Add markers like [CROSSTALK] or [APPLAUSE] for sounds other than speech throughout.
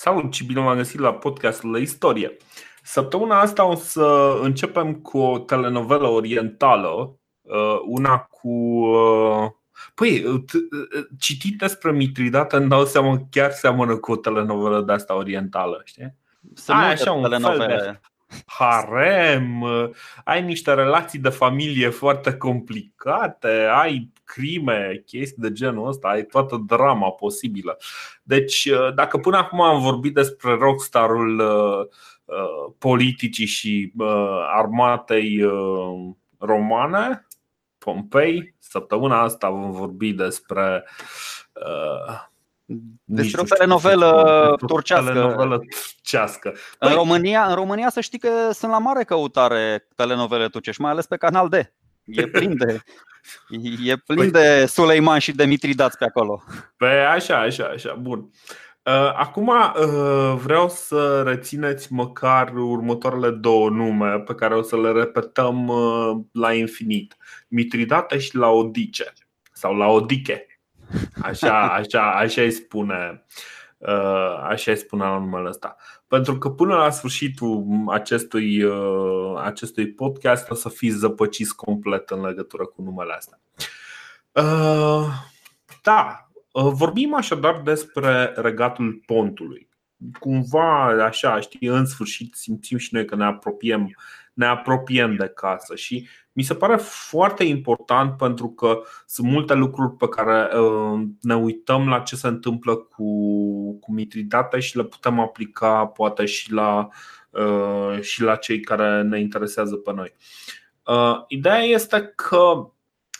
Salut și bine v-am găsit la podcastul de istorie. Săptămâna asta o să începem cu o telenovelă orientală, uh, una cu. Uh, păi, citit despre Mitridată îmi dau seama chiar seamănă cu o telenovelă de asta orientală, știi? Sunt Ai, așa un fel de harem, ai niște relații de familie foarte complicate, ai crime, chestii de genul ăsta, ai toată drama posibilă. Deci, dacă până acum am vorbit despre rockstarul uh, uh, politicii și uh, armatei romane, Pompei, săptămâna asta vom vorbi despre despre o telenovelă turcească. Telenovelă turcească. În, păi- România, în România să știi că sunt la mare căutare telenovele turcești, mai ales pe Canal D. E plin de, e plin păi... de Suleiman și de Mitridați pe acolo. Pe așa, așa, așa, bun. Uh, acum uh, vreau să rețineți măcar următoarele două nume pe care o să le repetăm uh, la infinit. Mitridate și Laodice sau Laodiche. Așa, așa, așa îi spune uh, Așa îi spune la numele ăsta. Pentru că până la sfârșitul acestui, uh, acestui podcast O să fiți zăpăciți complet în legătură cu numele astea. Uh, Da, vorbim așadar despre regatul pontului. Cumva așa, știi, în sfârșit simțim și noi că ne apropiem ne apropiem de casă și mi se pare foarte important pentru că sunt multe lucruri pe care uh, ne uităm la ce se întâmplă cu, cu Mitridate și le putem aplica poate și la, uh, și la cei care ne interesează pe noi. Uh, ideea este că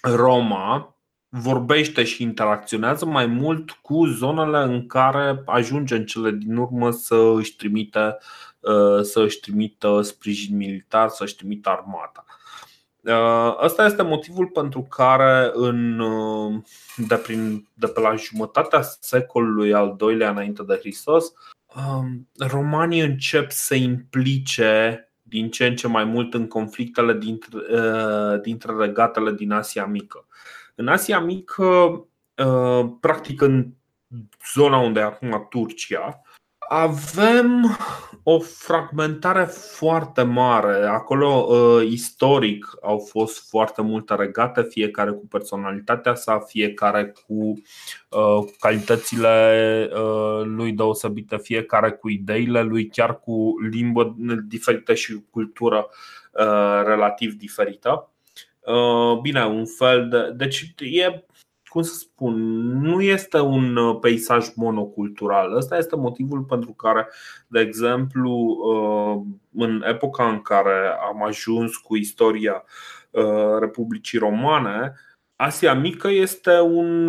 Roma vorbește și interacționează mai mult cu zonele în care ajunge în cele din urmă să își trimite, să își trimită sprijin militar, să își trimită armata. Ăsta este motivul pentru care în, de, prin, de pe la jumătatea secolului al doilea înainte de Hristos, romanii încep să implice din ce în ce mai mult în conflictele dintre, dintre regatele din Asia Mică. În Asia Mică, practic în zona unde e acum Turcia, avem o fragmentare foarte mare. Acolo, uh, istoric, au fost foarte multe regate, fiecare cu personalitatea sa, fiecare cu uh, calitățile uh, lui deosebite, fiecare cu ideile lui, chiar cu limbă diferită și cultură relativ diferită. Bine, un fel de. Deci e cum să spun, nu este un uh, peisaj monocultural. Ăsta este motivul pentru care, de exemplu, uh, în epoca în care am ajuns cu istoria uh, Republicii Romane, Asia Mică este un,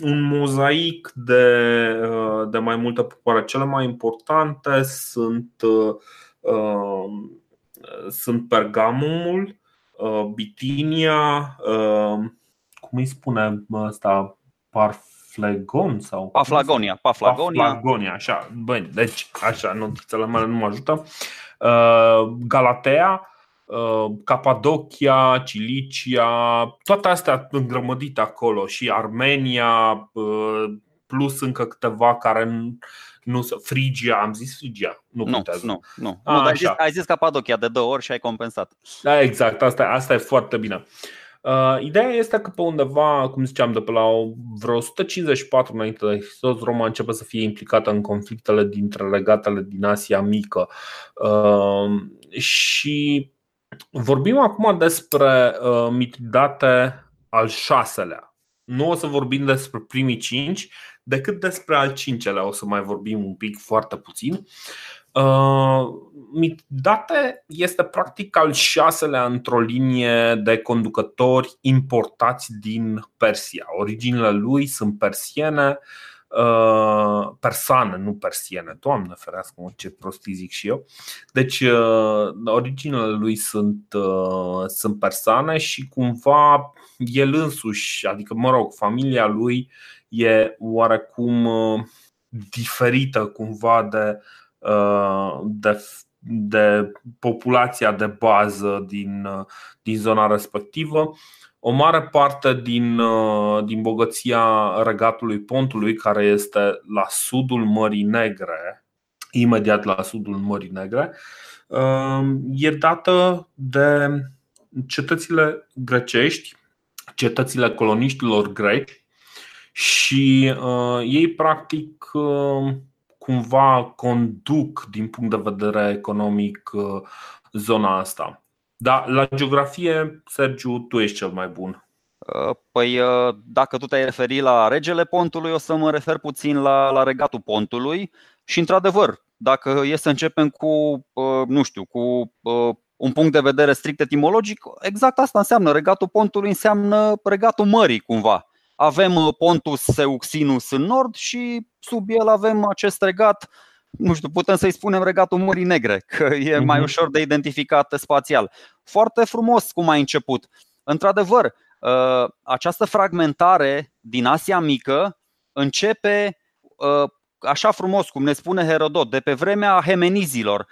un mozaic de, de mai multe popoare. Cele mai importante sunt, sunt Pergamumul, Bitinia, cum îi spune ăsta, Parflegon sau Paflagonia, Paflagonia. Paflagonia, așa. Băi, deci așa, notițele mele nu mă ajută. Uh, Galatea, uh, Capadocia, Cilicia, toate astea îngrămădite acolo și Armenia, uh, plus încă câteva care nu Frigia, am zis Frigia, nu Nu, nu, nu. A, nu ai, zis, ai zis Capadocia de două ori și ai compensat. Da, exact, asta, asta e foarte bine. Uh, Uh, ideea este că pe undeva, cum ziceam, de pe la vreo 154 înainte de Hristos, Roma începe să fie implicată în conflictele dintre regatele din Asia Mică. Uh, și vorbim acum despre uh, Mitridate al șaselea. Nu o să vorbim despre primii cinci, decât despre al cincelea o să mai vorbim un pic foarte puțin. Uh, Uh, Mitdate este practic al șaselea într-o linie de conducători importați din Persia. Originile lui sunt persiene, uh, persane, nu persiene. Doamne ferească, ce prostii zic și eu. Deci, uh, originile lui sunt, sunt persane și cumva el însuși, adică, mă rog, familia lui e oarecum diferită cumva de Uh, de, de populația de bază din, uh, din zona respectivă. o mare parte din, uh, din bogăția regatului Pontului, care este la sudul Mării Negre, imediat la sudul Mării Negre, e dată de cetățile grecești, cetățile coloniștilor greci și uh, ei practic uh, cumva conduc din punct de vedere economic uh, zona asta. Da, la geografie, Sergiu, tu ești cel mai bun. Uh, păi, uh, dacă tu te-ai referit la regele pontului, o să mă refer puțin la, la regatul pontului și, într-adevăr, dacă e să începem cu, uh, nu știu, cu un punct de vedere strict etimologic, exact asta înseamnă. Regatul pontului înseamnă regatul mării, cumva. Avem pontus Seuxinus în nord și sub el avem acest regat nu știu, putem să-i spunem regatul Mării Negre, că e mai mhm. ușor de identificat spațial. Foarte frumos cum a început. Într-adevăr, această fragmentare din Asia Mică începe așa frumos, cum ne spune Herodot, de pe vremea hemenizilor,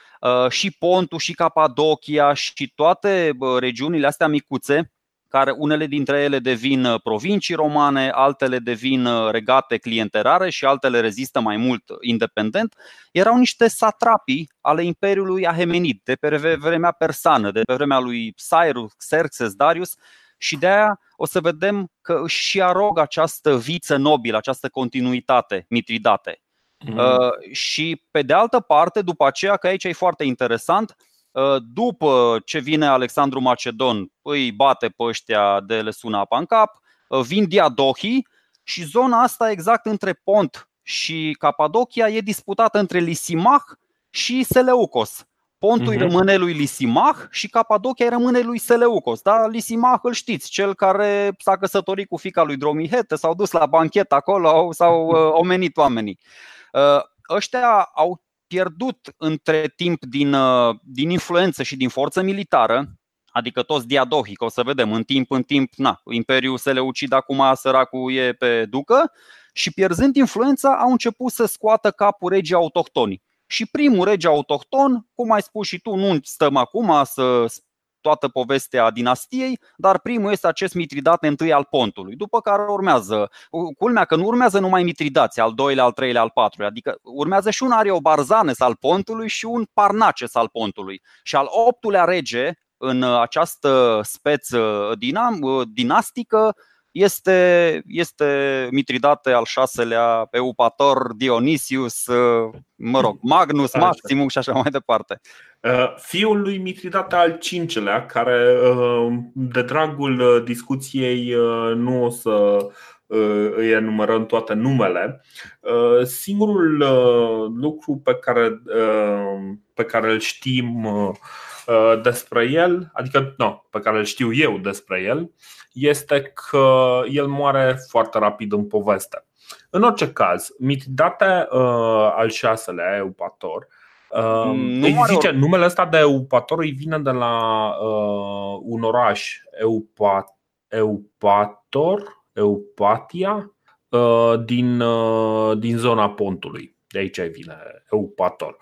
și Pontul, și Capadocia, și toate regiunile astea micuțe, care unele dintre ele devin provincii romane, altele devin regate clienterare și altele rezistă mai mult independent, erau niște satrapii ale Imperiului Ahemenid, de pe vremea persană, de pe vremea lui Cyrus, Xerxes, Darius, și de aia o să vedem că își și arog această viță nobilă, această continuitate mitridate. Mm. Uh, și pe de altă parte, după aceea, că aici e foarte interesant, uh, după ce vine Alexandru Macedon, îi bate pe ăștia de le sună apa în cap, uh, vin Diadohii și zona asta exact între Pont și Capadocia e disputată între Lisimach și Seleucos. Pontul uh-huh. rămâne lui Lisimach și Capadocia rămâne lui Seleucos. Da? Lisimach îl știți, cel care s-a căsătorit cu fica lui Dromihete, s-au dus la banchet acolo, s-au uh, [LAUGHS] omenit oamenii. Uh, ăștia au pierdut între timp din, uh, din influență și din forță militară, adică toți diadohii, că o să vedem, în timp, în timp, na, Imperiul Seleucid acum săracul e pe ducă și pierzând influența au început să scoată capul regii autohtoni. Și primul rege autohton, cum ai spus și tu, nu stăm acum să toată povestea dinastiei, dar primul este acest Mitridate întâi al Pontului, după care urmează, culmea că nu urmează numai Mitridații, al doilea, al treilea, al patrulea, adică urmează și un Ariobarzanes al Pontului și un Parnaces al Pontului. Și al optulea rege, în această speță dinam, dinastică, este, este Mitridate al șaselea, Eupator, Dionisius, mă rog, Magnus, Maximus și așa mai departe. Uh, fiul lui Mitridate al cincelea, care uh, de dragul uh, discuției nu o să îi enumerăm toate numele. Singurul lucru pe care, pe care îl știm despre el, adică nu, pe care îl știu eu despre el, este că el moare foarte rapid în poveste. În orice caz, Mitridate al șaselea, Eupator, Uh, nu zice, numele ăsta de Eupator îi vine de la uh, un oraș, Eupat, Eupator, Eupatia, uh, din, uh, din zona pontului. De aici vine Eupator.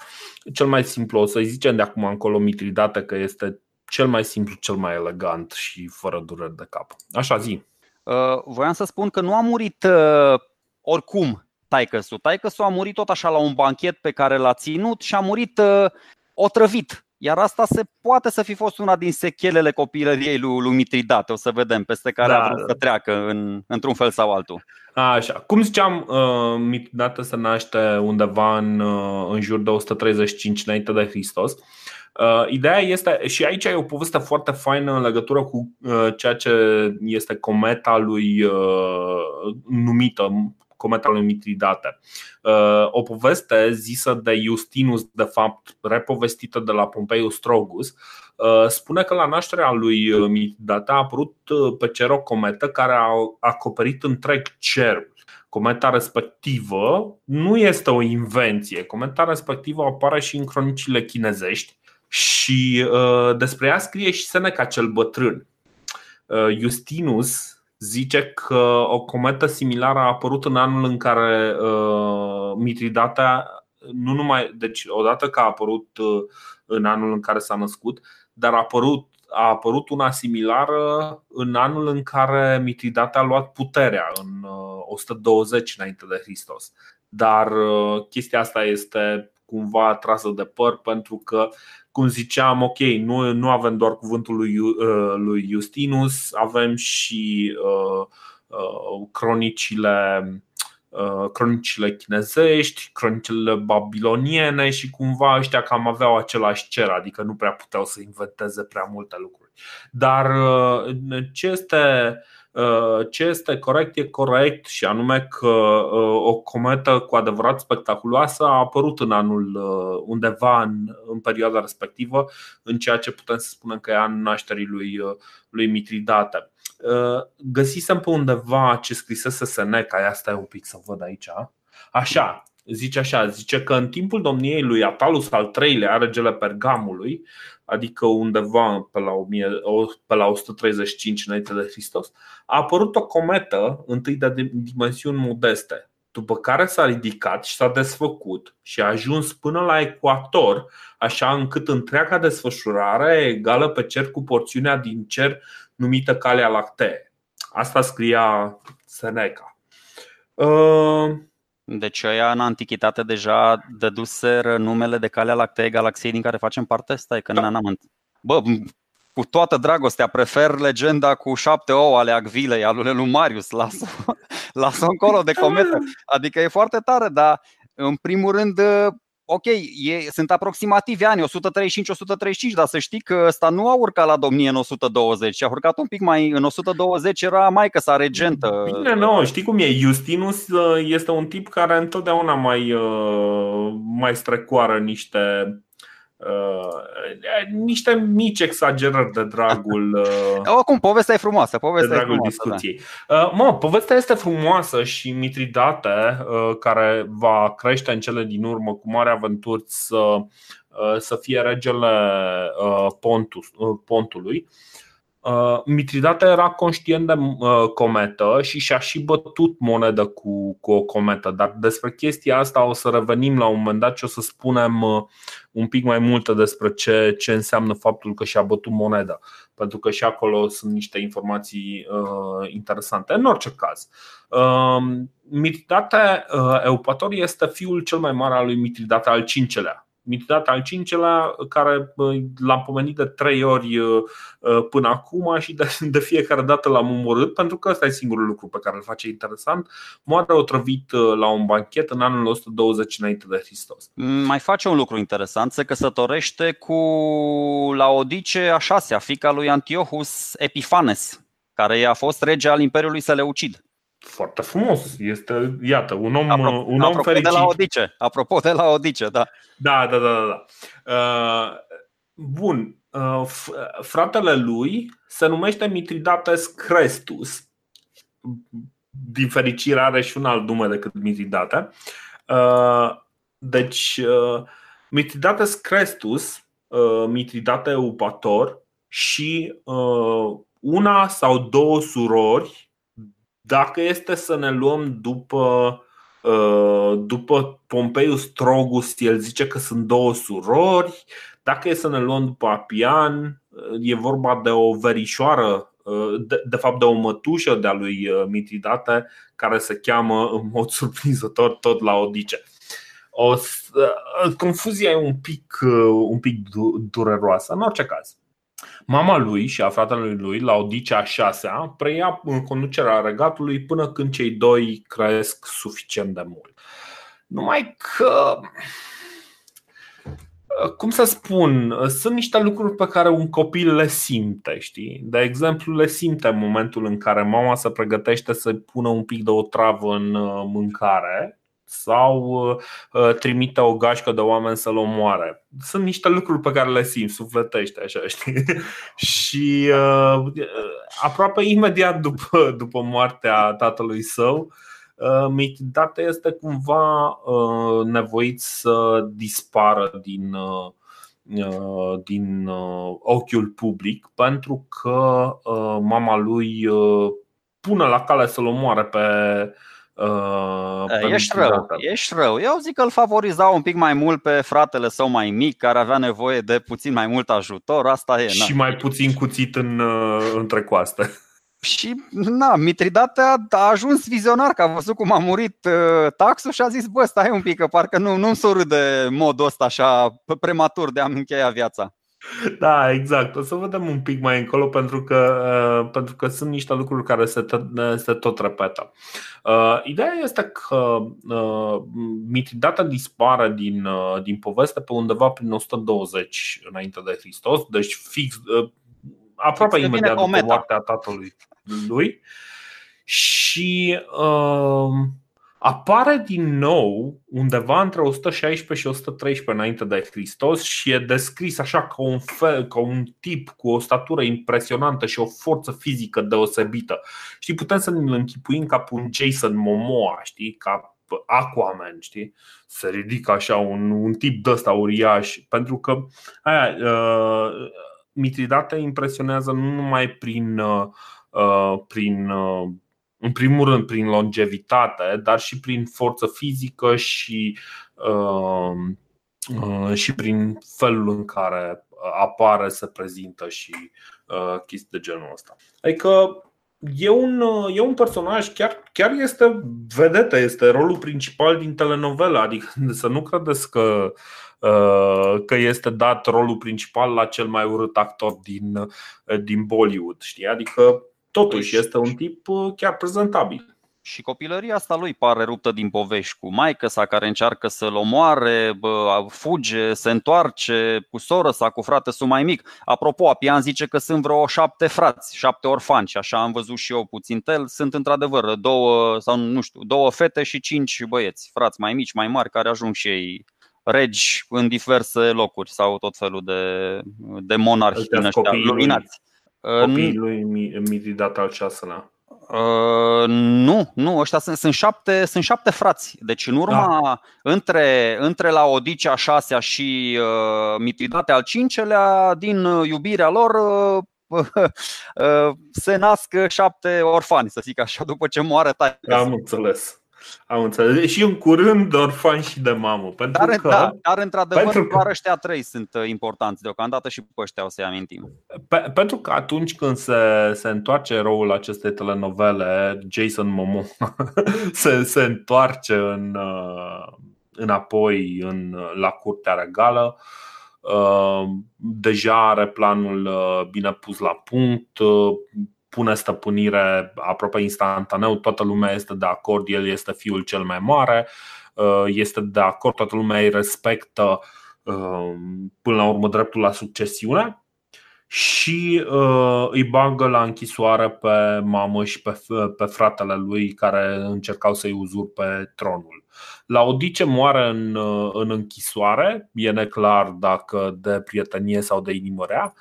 Cel mai simplu, o să-i zicem de acum încolo Mitridate că este cel mai simplu, cel mai elegant și fără dureri de cap. Așa zi. Uh, voiam să spun că nu a murit uh, oricum taică-su. Taică-su a murit tot așa la un banchet pe care l-a ținut și a murit uh, otrăvit. Iar asta se poate să fi fost una din sechelele copilăriei lui, lui Mitridate, o să vedem, peste care da. a vrut să treacă în, într-un fel sau altul. Așa. Cum ziceam, uh, Mitridate se naște undeva în, uh, în jur de 135 înainte de Hristos. Uh, ideea este, și aici e o poveste foarte faină în legătură cu uh, ceea ce este cometa lui uh, numită cometa lui Mitridate. Uh, o poveste zisă de Justinus, de fapt repovestită de la Pompeius Strogus, uh, spune că la nașterea lui Mitridate a apărut uh, pe cer o cometă care a acoperit întreg cerul. Cometa respectivă nu este o invenție. Cometa respectivă apare și în cronicile chinezești și despre ea scrie și Seneca cel bătrân. Justinus zice că o cometă similară a apărut în anul în care uh, Mitridata nu numai, deci odată că a apărut uh, în anul în care s-a născut, dar a apărut a apărut una similară în anul în care Mitridate a luat puterea, în 120 înainte de Hristos. Dar chestia asta este cumva trasă de păr pentru că cum ziceam, ok, nu, nu avem doar cuvântul lui, lui Justinus, avem și uh, uh, cronicile Uh, cronicile chinezești, cronicile babiloniene și cumva ăștia cam aveau același cer, adică nu prea puteau să inventeze prea multe lucruri. Dar uh, ce este, uh, ce este corect e corect și anume că o cometă cu adevărat spectaculoasă a apărut în anul undeva în, în perioada respectivă, în ceea ce putem să spunem că e anul nașterii lui, lui Mitridate. Uh, găsisem pe undeva ce scrisese Seneca, ia stai un pic să văd aici. Așa, zice așa, zice că în timpul domniei lui Atalus al III-lea, regele Pergamului, adică undeva pe la, 1000, pe la 135 înainte de Hristos, a apărut o cometă întâi de dimensiuni modeste, după care s-a ridicat și s-a desfăcut și a ajuns până la ecuator, așa încât întreaga desfășurare e egală pe cer cu porțiunea din cer numită Calea Lactee. Asta scria Seneca. Uh, deci ăia în antichitate deja dăduseră numele de Calea Lactee galaxiei din care facem parte? Stai că da. n-am Bă, cu toată dragostea, prefer legenda cu șapte ouă ale Agvilei, al lui Marius. Lasă, [LAUGHS] lasă încolo de cometă. Adică e foarte tare, dar în primul rând ok, e, sunt aproximativ ani, 135-135, dar să știi că ăsta nu a urcat la domnie în 120, a urcat un pic mai, în 120 era maică sa regentă. Bine, nu, știi cum e, Justinus uh, este un tip care întotdeauna mai, uh, mai strecoară niște Uh, niște mici exagerări de dragul. [LAUGHS] Uh, Oricum, povestea e frumoasă. Povestea de dragul e frumoasă, discuției. Da. Uh, mă, povestea este frumoasă și Mitridate, uh, care va crește în cele din urmă cu mare aventuri să, uh, să fie regele uh, Pontus, uh, Pontului. Uh, Mitridate era conștient de uh, cometă și și-a și bătut monedă cu, cu o cometă, dar despre chestia asta o să revenim la un moment dat și o să spunem uh, un pic mai multe despre ce, ce înseamnă faptul că și-a bătut monedă, pentru că și acolo sunt niște informații uh, interesante. În orice caz, uh, Mitridate uh, Eupator este fiul cel mai mare al lui Mitridate al cincelea Mitridate al cincelea, care l-am pomenit de trei ori uh, uh, până acum și de, [LAUGHS] de fiecare dată l-am umorât, pentru că ăsta e singurul lucru pe care îl face interesant. Moare otrăvit uh, la un banchet în anul 120 înainte de Hristos. Mai face un lucru interesant, se căsătorește cu Laodice a șasea, fica lui Antiochus Epifanes, care a fost rege al Imperiului Seleucid. Foarte frumos. Este, iată, un om, apropo, un om apropo fericit. De la Odice. Apropo de la Odice, da. Da, da, da, da. da. Uh, bun. Uh, fratele lui se numește Mitridates Crestus. Din fericire are și un alt nume decât Mitridate. Uh, deci, uh, Mitridates Crestus, uh, Mitridate Eupator și uh, una sau două surori dacă este să ne luăm după, uh, după Pompeius Trogus, el zice că sunt două surori. Dacă e să ne luăm după Apian, uh, e vorba de o verișoară, uh, de, de fapt de o mătușă de-a lui Mitridate, care se cheamă în mod surprinzător tot la Odice. O, confuzia e un pic, un pic dureroasă, în orice caz. Mama lui și a fratelui lui, la Odicea 6 preia în conducerea regatului până când cei doi cresc suficient de mult. Numai că cum să spun, sunt niște lucruri pe care un copil le simte, știi? De exemplu, le simte în momentul în care mama se pregătește să pună un pic de o travă în uh, mâncare sau uh, trimite o gașcă de oameni să-l omoare. Sunt niște lucruri pe care le simt sufletește, așa, [LAUGHS] știi? și uh, aproape imediat după, [LAUGHS] după moartea tatălui său, uh, Mitidate este cumva uh, nevoit să dispară din, uh, uh din uh, ochiul public pentru că uh, mama lui uh, pune la cale să-l omoare pe Uh, ești rău, ești rău. Eu zic că îl favorizau un pic mai mult pe fratele său mai mic, care avea nevoie de puțin mai mult ajutor. Asta e. Și na. mai puțin cuțit în, uh, între coaste. [LAUGHS] Și na, Mitridate a, a ajuns vizionar, că a văzut cum a murit uh, taxul și a zis, bă, stai un pic, că parcă nu, nu-mi de modul ăsta așa prematur de a-mi încheia viața. Da, exact. O să vedem un pic mai încolo pentru că, uh, pentru că sunt niște lucruri care se tot, se tot repetă. Uh, ideea este că uh, Mitridata dispare din, uh, din poveste pe undeva prin 120 înainte de Hristos, deci fix, uh, aproape fix imediat după moartea tatălui lui. Și uh, apare din nou undeva între 116 și 113 înainte de Hristos și e descris așa ca un, fel, ca un tip cu o statură impresionantă și o forță fizică deosebită. Știi, putem să ne închipuim ca un Jason Momoa, știi, ca Aquaman, știi? Se ridică așa un, un tip de ăsta uriaș, pentru că aia, uh, Mitridate impresionează nu numai prin, uh, uh prin uh, în primul rând prin longevitate, dar și prin forță fizică și, uh, uh, și prin felul în care apare, se prezintă și uh, chestii de genul ăsta. Adică e un, e un personaj, chiar, chiar este vedetă, este rolul principal din telenovelă, adică [LAUGHS] să nu credeți că uh, că este dat rolul principal la cel mai urât actor din, din Bollywood. Știi? Adică Totuși păi este un tip uh, chiar prezentabil. Și copilăria asta lui pare ruptă din povești cu maică sa care încearcă să-l omoare, bă, fuge, se întoarce cu soră sa, cu frate su mai mic. Apropo, Apian zice că sunt vreo șapte frați, șapte orfani și așa am văzut și eu puțin tel. Sunt într-adevăr două, sau nu știu, două fete și cinci băieți, frați mai mici, mai mari, care ajung și ei regi în diverse locuri sau tot felul de, de monarhi din ăștia luminați. Copiii lui Miridat al șaselea. Uh, nu, nu, ăștia sunt, sunt, șapte, sunt șapte frați. Deci în urma, da. între, între la Odicea a șasea și uh, Mitridate al cincelea, din iubirea lor, uh, [LAUGHS] uh, se nasc șapte orfani, să zic așa, după ce moare taică. Am înțeles. Am înțeles. Și în curând orfan și de mamă. Pentru dar, că, da, dar într-adevăr pentru doar ăștia trei sunt uh, importanți deocamdată și pe ăștia o să-i amintim. Pe, pentru că atunci când se, se întoarce eroul acestei telenovele, Jason Momo [LAUGHS] se, se întoarce în, uh, înapoi în, la curtea regală, uh, deja are planul bine pus la punct, pune stăpânire aproape instantaneu, toată lumea este de acord, el este fiul cel mai mare, uh, este de acord, toată lumea îi respectă uh, până la urmă dreptul la succesiune și uh, îi bagă la închisoare pe mamă și pe, pe fratele lui care încercau să-i uzurpe tronul. La Odice moare în, în închisoare, e neclar dacă de prietenie sau de inimă rea.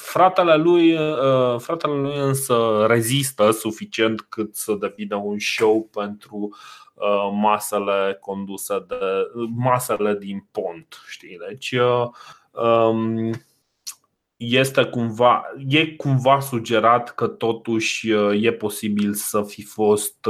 Fratele lui, uh, fratele lui însă rezistă suficient cât să devină un show pentru uh, masele conduse de masele din pont, știi? Deci uh, um, este cumva, e cumva sugerat că totuși e posibil să fi fost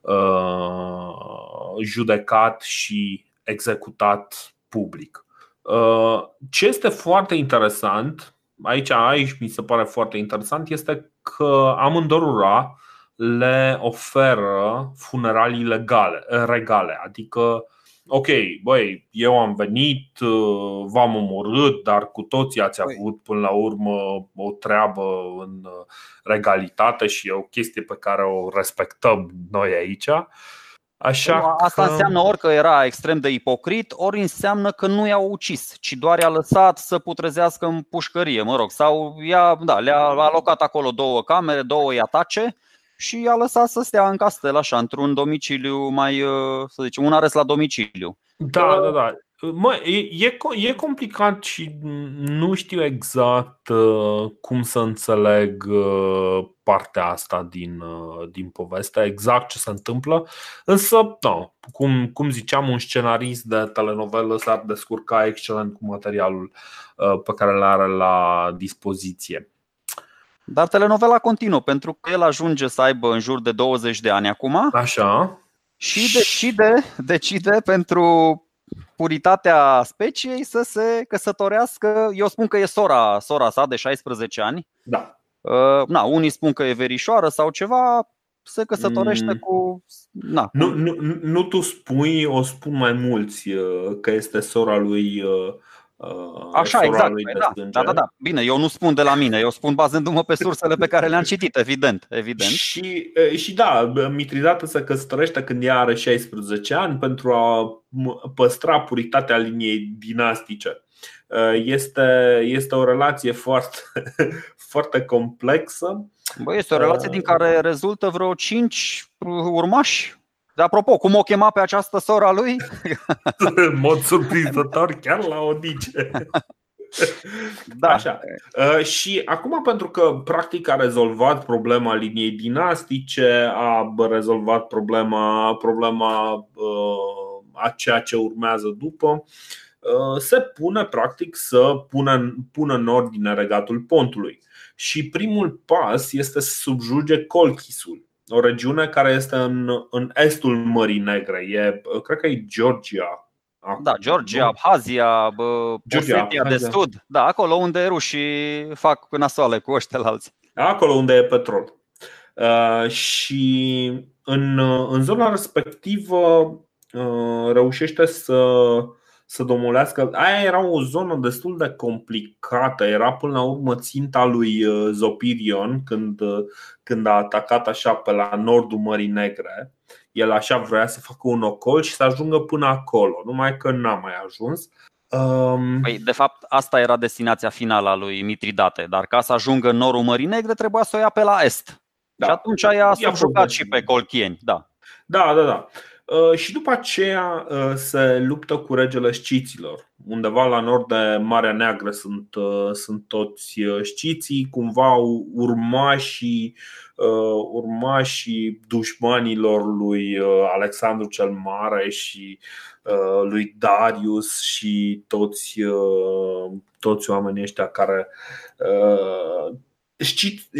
uh, judecat și executat public. Uh, ce este foarte interesant aici, aici mi se pare foarte interesant este că amândorura le oferă funeralii legale, regale, adică ok, băi, eu am venit, v-am omorât, dar cu toții ați avut până la urmă o treabă în regalitate și e o chestie pe care o respectăm noi aici. Așa Asta că... înseamnă ori că era extrem de ipocrit, ori înseamnă că nu i-a ucis, ci doar i-a lăsat să putrezească în pușcărie, mă rog, sau i-a, da, le-a alocat acolo două camere, două iatace și i-a lăsat să stea în castel, așa, într-un domiciliu mai, uh, să zicem, un arest la domiciliu. Da, da, da. Mă, e, e, e complicat și nu știu exact uh, cum să înțeleg uh, partea asta din, uh, din poveste, exact ce se întâmplă. Însă, no, cum, cum ziceam, un scenarist de telenovelă s-ar descurca excelent cu materialul uh, pe care îl are la dispoziție. Dar telenovela continuă, pentru că el ajunge să aibă în jur de 20 de ani acum. Așa. Și decide, decide pentru puritatea speciei să se căsătorească. Eu spun că e sora, sora sa de 16 ani. Da. Uh, na, unii spun că e verișoară sau ceva, se căsătorește mm. cu. Na, nu, nu, nu tu spui, o spun mai mulți uh, că este sora lui uh, Uh, Așa, exact. Păi da, da, da, da. Bine, eu nu spun de la mine, eu spun bazându-mă pe sursele pe care le-am citit, evident. evident. Și, și da, Mitridată se căsătorește când ea are 16 ani pentru a păstra puritatea liniei dinastice. Este, este o relație foarte, [LAUGHS] foarte complexă. Bă, este o relație din care rezultă vreo 5 urmași de apropo, cum o chema pe această sora lui? [LAUGHS] În mod surprinzător, chiar la Odice. [LAUGHS] Da. Așa. Uh, și acum, pentru că practic a rezolvat problema liniei dinastice, a rezolvat problema, problema uh, a ceea ce urmează după, uh, se pune practic să pună, pună în ordine regatul pontului. Și primul pas este să subjuge Colchisul o regiune care este în, în estul Mării Negre. E, cred că e Georgia. Acum, da, Georgia, nu? Abhazia, Georgia, Abhazia. de Sud. Da, acolo unde rușii fac nasoale cu alții. Acolo unde e petrol. Uh, și în, în zona respectivă uh, reușește să să domolească. Aia era o zonă destul de complicată. Era până la urmă ținta lui uh, Zopirion când, uh, când a atacat așa pe la nordul Mării Negre. El așa vrea să facă un ocol și să ajungă până acolo, numai că n-a mai ajuns. Um... Păi, de fapt, asta era destinația finală a lui Mitridate, dar ca să ajungă în nordul Mării Negre trebuia să o ia pe la est. Da. Și atunci i-a subjugat și pe colchieni. Da, da, da. da. Uh, și după aceea uh, se luptă cu regele sciților. Undeva la nord de Marea Neagră sunt, uh, sunt toți sciții, cumva urmașii, urmașii dușmanilor lui Alexandru cel Mare și lui Darius și toți, toți oamenii ăștia care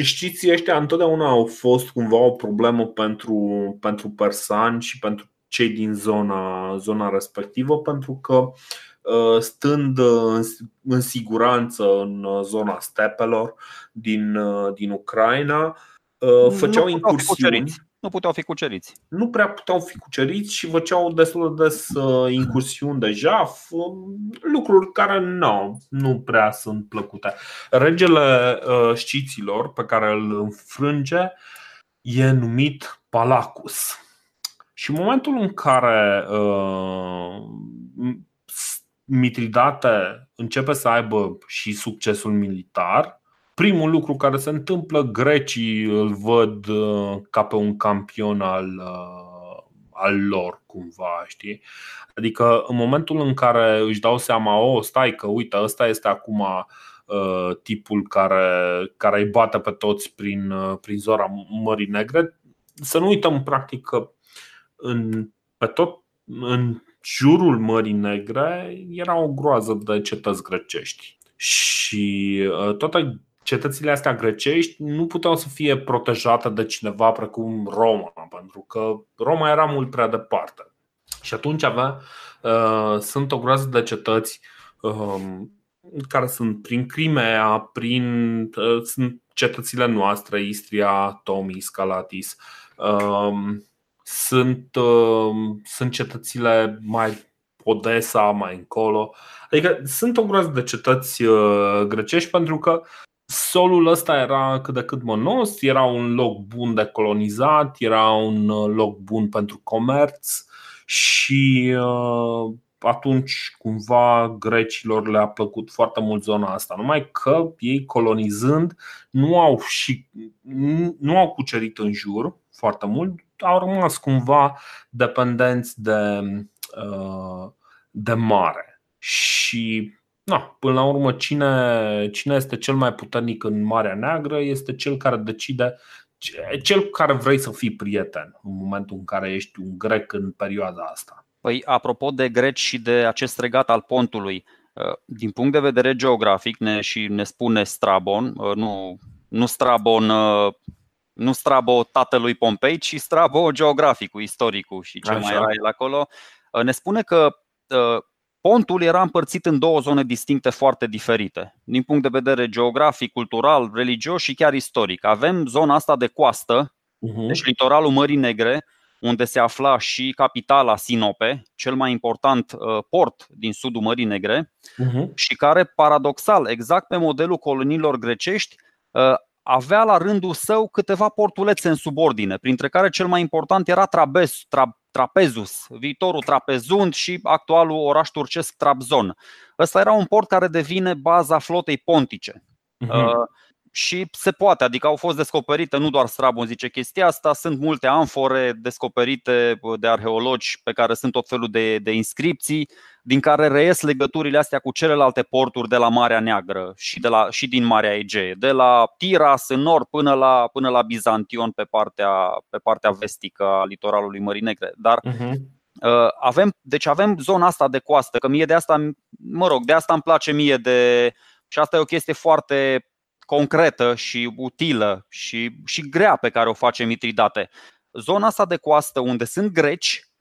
Știți, ăștia întotdeauna au fost cumva o problemă pentru, pentru persani și pentru cei din zona, zona respectivă, pentru că uh, stând uh, în siguranță în uh, zona stepelor din, din Ucraina, făceau incursiuni. Nu puteau fi cuceriți. Nu prea puteau fi cuceriți și făceau destul de des incursiuni de jaf, lucruri care nu, nu prea sunt plăcute. Regele știților pe care îl înfrânge e numit Palacus. Și în momentul în care uh, Mitridate începe să aibă și succesul militar, primul lucru care se întâmplă, grecii îl văd uh, ca pe un campion al, uh, al lor, cumva, știi? Adică în momentul în care își dau seama, o, oh, stai că uite, ăsta este acum uh, tipul care, care îi bate pe toți prin, uh, prin zona Mării Negre, să nu uităm practic că în, pe tot în jurul Mării Negre era o groază de cetăți grecești. Și uh, toate cetățile astea grecești nu puteau să fie protejate de cineva precum Roma, pentru că Roma era mult prea departe. Și atunci avea, uh, sunt o groază de cetăți uh, care sunt prin Crimea, prin uh, sunt cetățile noastre, Istria, Tomi, Scalatis. Uh, sunt, uh, sunt cetățile mai Odessa, mai încolo. Adică sunt o groază de cetăți uh, grecești pentru că solul ăsta era cât de cât mănos, era un loc bun de colonizat, era un uh, loc bun pentru comerț și atunci cumva grecilor le-a plăcut foarte mult zona asta. Numai că ei colonizând nu au, și, nu au cucerit în jur foarte mult, au rămas cumva dependenți de, uh, de mare. Și na, până la urmă, cine, cine este cel mai puternic în Marea Neagră este cel care decide cel cu care vrei să fii prieten în momentul în care ești un grec în perioada asta. Păi, apropo de greci și de acest regat al pontului, uh, din punct de vedere geografic, ne, și ne spune Strabon, uh, nu nu Strabon, nu Strabo tatălui Pompei, ci Strabo geograficul, istoricul și ce Așa. mai era el acolo, ne spune că Pontul era împărțit în două zone distincte foarte diferite, din punct de vedere geografic, cultural, religios și chiar istoric. Avem zona asta de coastă, uh-huh. deci litoralul Mării Negre, unde se afla și capitala Sinope, cel mai important uh, port din sudul Mării Negre, uh-huh. și care, paradoxal, exact pe modelul coloniilor grecești, uh, avea la rândul său câteva portulețe în subordine, printre care cel mai important era Trabes, Tra, Trapezus, viitorul Trapezund și actualul oraș turcesc Trabzon. Ăsta era un port care devine baza flotei pontice. Uh-huh. Uh, și se poate, adică au fost descoperite, nu doar Strabon zice chestia asta, sunt multe amfore descoperite de arheologi pe care sunt tot felul de, de inscripții, din care reies legăturile astea cu celelalte porturi de la Marea Neagră și, de la, și din Marea Egee, de la Tiras în nord până la, până la Bizantion pe partea, pe partea vestică a litoralului Mării Negre. Dar uh-huh. avem, deci avem zona asta de coastă, că mie de asta, mă rog, de asta îmi place mie de. Și asta e o chestie foarte concretă și utilă și, și grea pe care o face Mitridate. Zona asta de coastă unde sunt greci uh,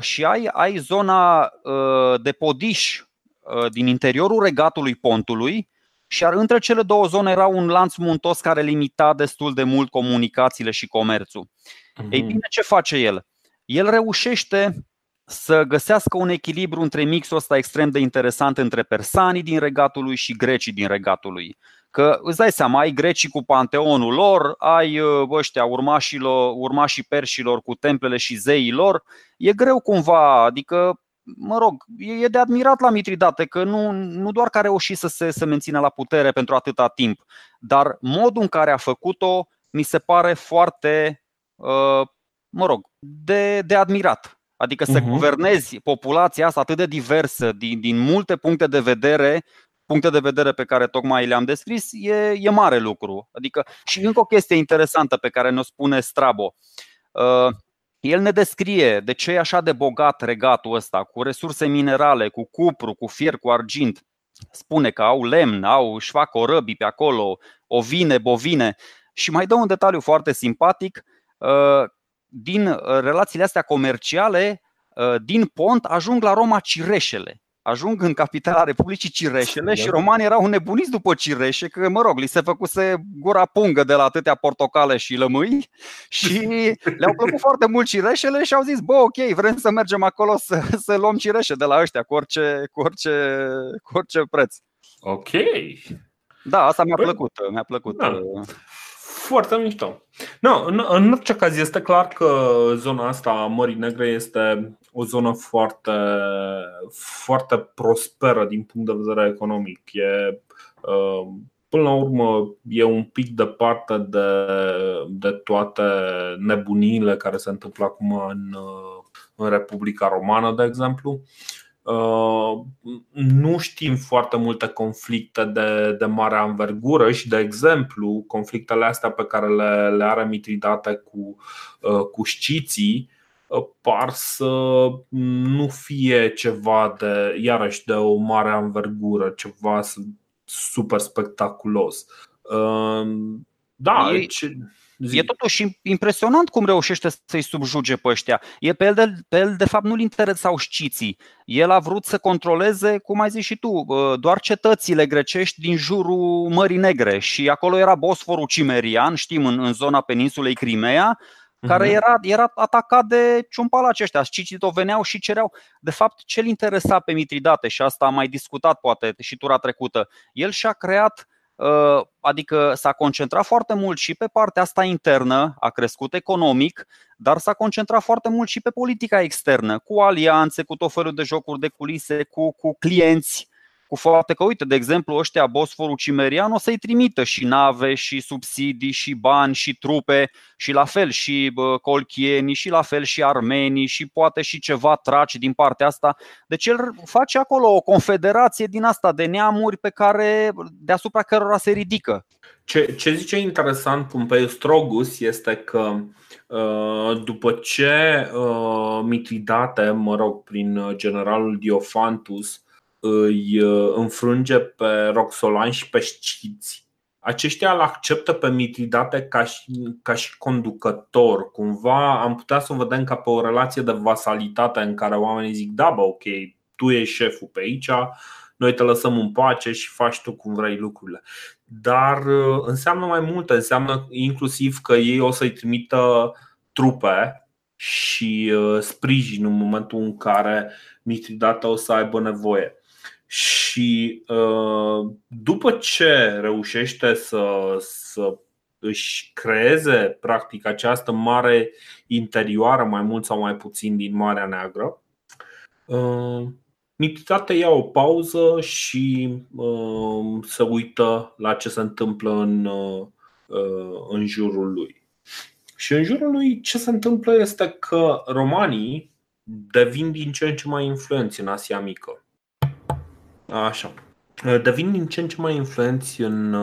și ai, ai zona uh, de podiș uh, din interiorul regatului pontului și între cele două zone era un lanț muntos care limita destul de mult comunicațiile și comerțul. Mm-hmm. Ei bine, ce face el? El reușește să găsească un echilibru între mixul ăsta extrem de interesant între persanii din regatul lui și grecii din regatul lui. Că îți dai seama, ai grecii cu panteonul lor, ai uh, ăștia urmașilor, urmașii perșilor cu templele și zeii lor. E greu cumva, adică mă rog, e de admirat la Mitridate că nu, nu doar că a reușit să se să mențină la putere pentru atâta timp, dar modul în care a făcut-o mi se pare foarte, uh, mă rog, de, de admirat. Adică să uh-huh. guvernezi populația asta atât de diversă, din, din multe puncte de vedere, puncte de vedere pe care tocmai le-am descris, e, e mare lucru. Adică, și încă o chestie interesantă pe care ne-o spune Strabo. Uh, el ne descrie de ce e așa de bogat regatul ăsta, cu resurse minerale, cu cupru, cu fier, cu argint. Spune că au lemn, au, își fac orăbii pe acolo, ovine, bovine. Și mai dă un detaliu foarte simpatic. Uh, din relațiile astea comerciale, uh, din pont ajung la Roma cireșele ajung în capitala Republicii Cireșele și romanii erau nebuniți după cireșe, că mă rog, li se făcuse gura pungă de la atâtea portocale și lămâi și [LAUGHS] le-au plăcut foarte mult cireșele și au zis, bă, ok, vrem să mergem acolo să, să luăm cireșe de la ăștia cu orice, cu orice, cu orice preț. Ok. Da, asta mi-a plăcut. Mi-a plăcut. Da. Uh, foarte mișto. No, în, în orice caz este clar că zona asta a Mării Negre este o zonă foarte, foarte prosperă din punct de vedere economic. E, uh, până la urmă e un pic departe de, de toate nebuniile care se întâmplă acum în, uh, în Republica Romană, de exemplu. Uh, nu știm foarte multe conflicte de, de mare anvergură și, de exemplu, conflictele astea pe care le, le are Mitridate cu, uh, cu sciții uh, par să nu fie ceva de, iarăși, de o mare anvergură, ceva super spectaculos. Da, e, ce... Zi. E totuși impresionant cum reușește să-i subjuge pe ăștia. E pe el, de, pe el, de fapt, nu-l interesau șciții. El a vrut să controleze, cum ai zis și tu, doar cetățile grecești din jurul Mării Negre. Și acolo era Bosforul Cimerian, știm, în, în zona peninsulei Crimea, care mhm. era, era atacat de ciumpalaci ăștia. Scicii tot veneau și cereau. De fapt, ce-l interesa pe Mitridate, și asta am mai discutat poate și tura trecută, el și-a creat Uh, adică s-a concentrat foarte mult și pe partea asta internă, a crescut economic, dar s-a concentrat foarte mult și pe politica externă, cu alianțe, cu tot felul de jocuri de culise, cu, cu clienți, cu fapte că, uite, de exemplu, ăștia Bosforul Cimerian o să-i trimită și nave, și subsidii, și bani, și trupe, și la fel și colchienii, și la fel și armenii, și poate și ceva traci din partea asta. Deci el face acolo o confederație din asta de neamuri pe care, deasupra cărora se ridică. Ce, ce zice interesant Pompeiu Strogus este că uh, după ce uh, Mitridate, mă rog, prin generalul Diofantus, îi uh, înfrânge pe Roxolan și pe Sciți aceștia îl acceptă pe Mitridate ca și, ca și conducător. Cumva am putea să o vedem ca pe o relație de vasalitate în care oamenii zic da, bă, ok, tu ești șeful pe aici, noi te lăsăm în pace și faci tu cum vrei lucrurile. Dar uh, înseamnă mai multe, înseamnă inclusiv că ei o să-i trimită trupe și uh, sprijin în momentul în care Mitridata o să aibă nevoie. Și uh, după ce reușește să, să își creeze practic această mare interioară, mai mult sau mai puțin din Marea Neagră, Mitridate ia o pauză și se uită la ce se întâmplă în, în jurul lui. Și în jurul lui ce se întâmplă este că romanii devin din ce în ce mai influenți în Asia Mică. Așa. Devin din ce în ce mai influenți în,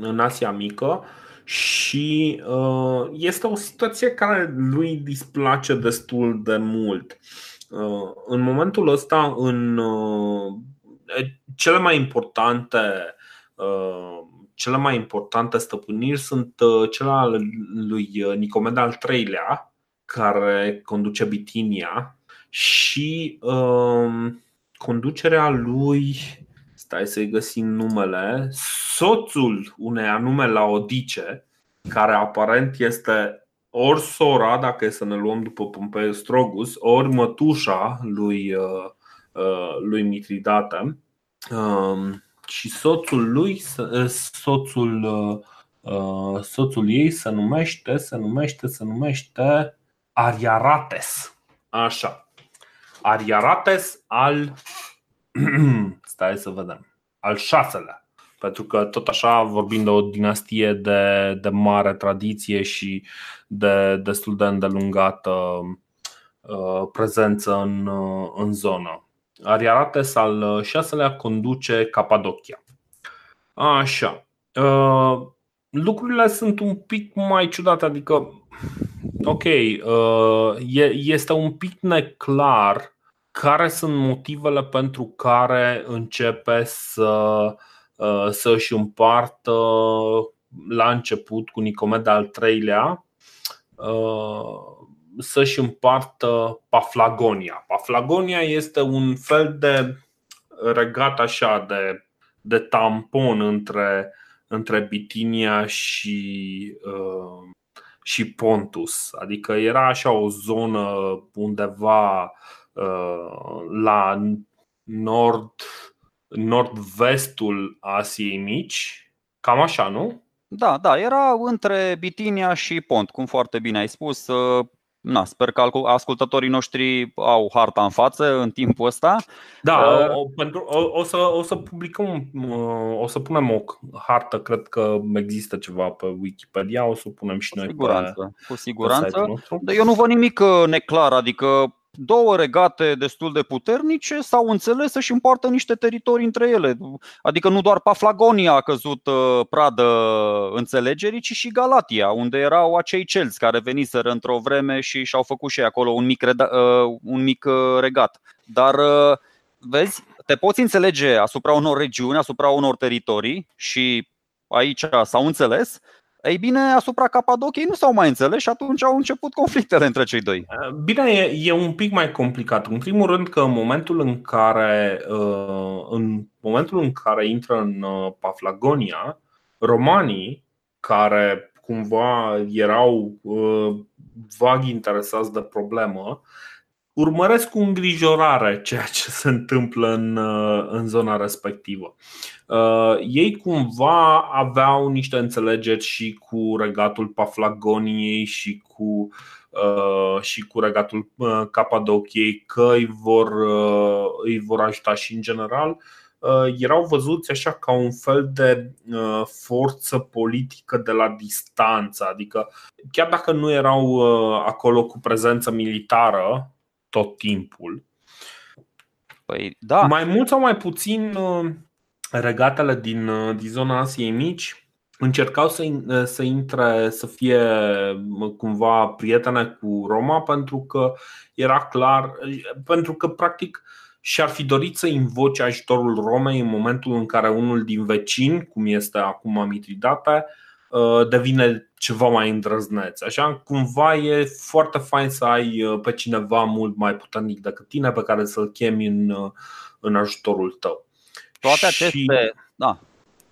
în Asia Mică și uh, este o situație care lui displace destul de mult. Uh, în momentul ăsta, în uh, cele mai importante cele mai importante stăpâniri sunt uh, cele ale lui uh, Nicomed al III-lea, care conduce Bitinia, și uh, conducerea lui, stai să-i găsim numele, soțul unei anume Laodice, care aparent este ori sora, dacă e să ne luăm după Pompeiu Strogus, ori mătușa lui, uh, uh, lui Mitridate. Uh, și soțul lui, ă, soțul, ă, soțul ei se numește, se numește, se numește Ariarates. Așa. Ariarates al [CLEARS THROAT] stai să vedem. Al șaselea. Pentru că tot așa vorbim de o dinastie de, de mare tradiție și de destul de îndelungată uh, prezență în, uh, în zonă. Ariarates al uh, șaselea conduce Capadocia. Așa. Uh, lucrurile sunt un pic mai ciudate, adică, ok, uh, este un pic neclar care sunt motivele pentru care începe să, să își împartă la început cu Nicomed al treilea să-și împartă Paflagonia. Paflagonia este un fel de regat așa de, de tampon între, între Bitinia și, uh, și Pontus. Adică era așa o zonă undeva uh, la nord, nord-vestul Asiei Mici. Cam așa, nu? Da, da, era între Bitinia și Pont, cum foarte bine ai spus. Uh, Na, sper că ascultătorii noștri au harta în față în timpul ăsta. Da, uh, o, pentru, o, o, să, o să publicăm, uh, o să punem o hartă, cred că există ceva pe Wikipedia, o să o punem și cu noi siguranță, pe Cu siguranță, pe dar eu nu văd nimic uh, neclar, adică două regate destul de puternice s-au înțeles să-și împartă niște teritorii între ele. Adică nu doar Paflagonia a căzut uh, pradă înțelegerii, ci și Galatia, unde erau acei celți care veniseră într-o vreme și și-au făcut și acolo un mic, reda- uh, un mic uh, regat. Dar vezi, te poți înțelege asupra unor regiuni, asupra unor teritorii și aici s-au înțeles, ei bine, asupra Capadociei nu s-au mai înțeles și atunci au început conflictele între cei doi. Bine, e, e un pic mai complicat. În primul rând că în momentul în care, uh, în momentul în care intră în uh, Paflagonia, romanii care cumva erau uh, vag interesați de problemă, urmăresc cu îngrijorare ceea ce se întâmplă în, în zona respectivă. Uh, ei cumva aveau niște înțelegeri și cu regatul Paflagoniei și cu, uh, și cu regatul uh, Capadociei că îi vor, uh, îi vor ajuta și în general uh, erau văzuți așa ca un fel de uh, forță politică de la distanță, adică chiar dacă nu erau acolo cu prezență militară tot timpul, Păi, da. Mai mult sau mai puțin regatele din, uh, din zona Asiei Mici încercau să, uh, să intre, să fie uh, cumva prietene cu Roma pentru că era clar, pentru că practic și ar fi dorit să invoce ajutorul Romei în momentul în care unul din vecini, cum este acum Mitridate, uh, devine ceva mai îndrăzneț. Așa, cumva e foarte fain să ai uh, pe cineva mult mai puternic decât tine pe care să-l chemi în, uh, în ajutorul tău. Toate aceste, și... da,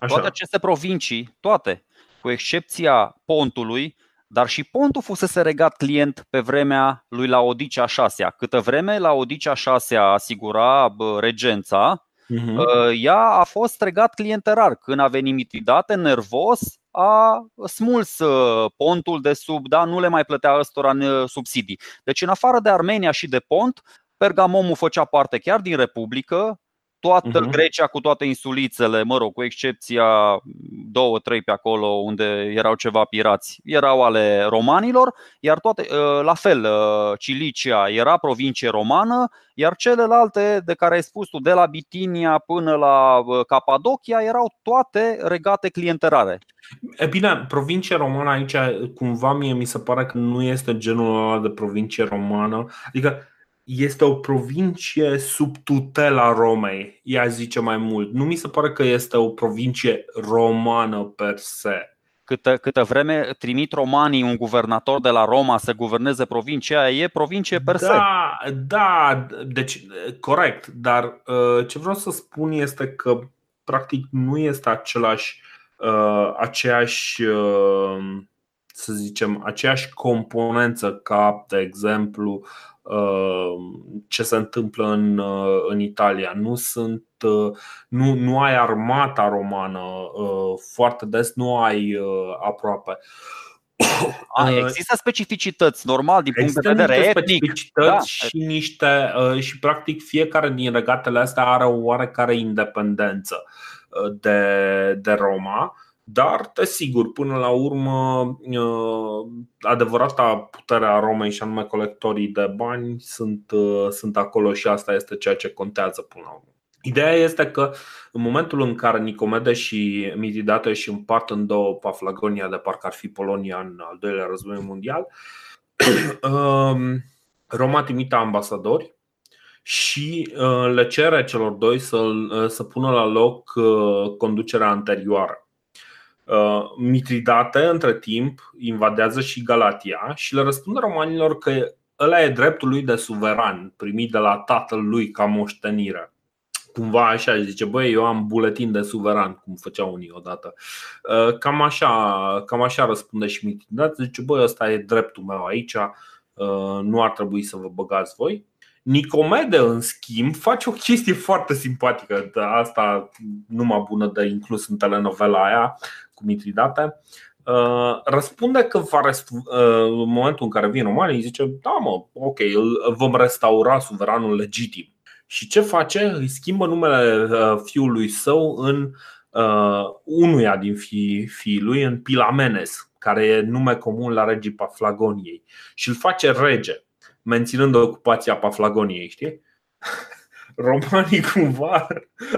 toate aceste provincii, toate, cu excepția pontului, dar și pontul fusese regat client pe vremea lui Laodicea 6 Câtă vreme Laodicea 6 asigura regența, uh-huh. ea a fost regat clienterar. Când a venit Mitridate, nervos, a smuls uh, pontul de sub, da, nu le mai plătea ăstora uh, subsidii. Deci în afară de Armenia și de pont, Pergamomul făcea parte chiar din Republică, toată uh-huh. Grecia cu toate insulițele, mă rog, cu excepția două, trei pe acolo unde erau ceva pirați, erau ale romanilor, iar toate, uh, la fel, uh, Cilicia era provincie romană, iar celelalte de care ai spus tu, de la Bitinia până la uh, Capadocia, erau toate regate clienterare. E bine, provincie romană aici, cumva mie mi se pare că nu este genul ăla de provincie romană, adică este o provincie sub tutela Romei, ea zice mai mult. Nu mi se pare că este o provincie romană per se. Câtă, câtă vreme trimit romanii un guvernator de la Roma să guverneze provincia, e provincie per se. Da, da, deci corect, dar uh, ce vreau să spun este că practic nu este același, uh, aceeași uh, să zicem, aceeași componență ca, de exemplu, Uh, ce se întâmplă în, uh, în Italia. Nu sunt uh, nu, nu ai armata romană foarte des, nu ai aproape. [COUGHS] A, există specificități, normal, din punct de vedere etnic. Specificități da. și niște și practic fiecare din regatele astea are o oarecare independență de, de Roma dar, desigur, până la urmă, uh, adevărata putere a Romei și anume colectorii de bani sunt, uh, sunt acolo și asta este ceea ce contează până la urmă. Ideea este că în momentul în care Nicomede și Mitridate își împart în două Paflagonia de parcă ar fi Polonia în al doilea război mondial, um, [CLEARS THROAT] Roma trimite ambasadori și uh, le cere celor doi să, să pună la loc conducerea anterioară. Uh, Mitridate, între timp, invadează și Galatia și le răspunde romanilor că ăla e dreptul lui de suveran, primit de la tatăl lui ca moștenire. Cumva așa zice, băi, eu am buletin de suveran, cum făceau unii odată. Uh, cam așa, cam așa răspunde și Mitridate, zice, băi, ăsta e dreptul meu aici, uh, nu ar trebui să vă băgați voi. Nicomede, în schimb, face o chestie foarte simpatică, asta numai bună de inclus în telenovela aia cu Mitridate. Uh, răspunde că va rest, uh, în momentul în care vin romanii, zice: Da, mă, ok, îl vom restaura suveranul legitim. Și ce face? Îi schimbă numele uh, fiului său în unuia din fii, fiii lui, în Pilamenes, care e nume comun la regii Paflagoniei, și îl face rege menținând ocupația Paflagoniei, știi? [LAUGHS] Romanii [LAUGHS] cumva,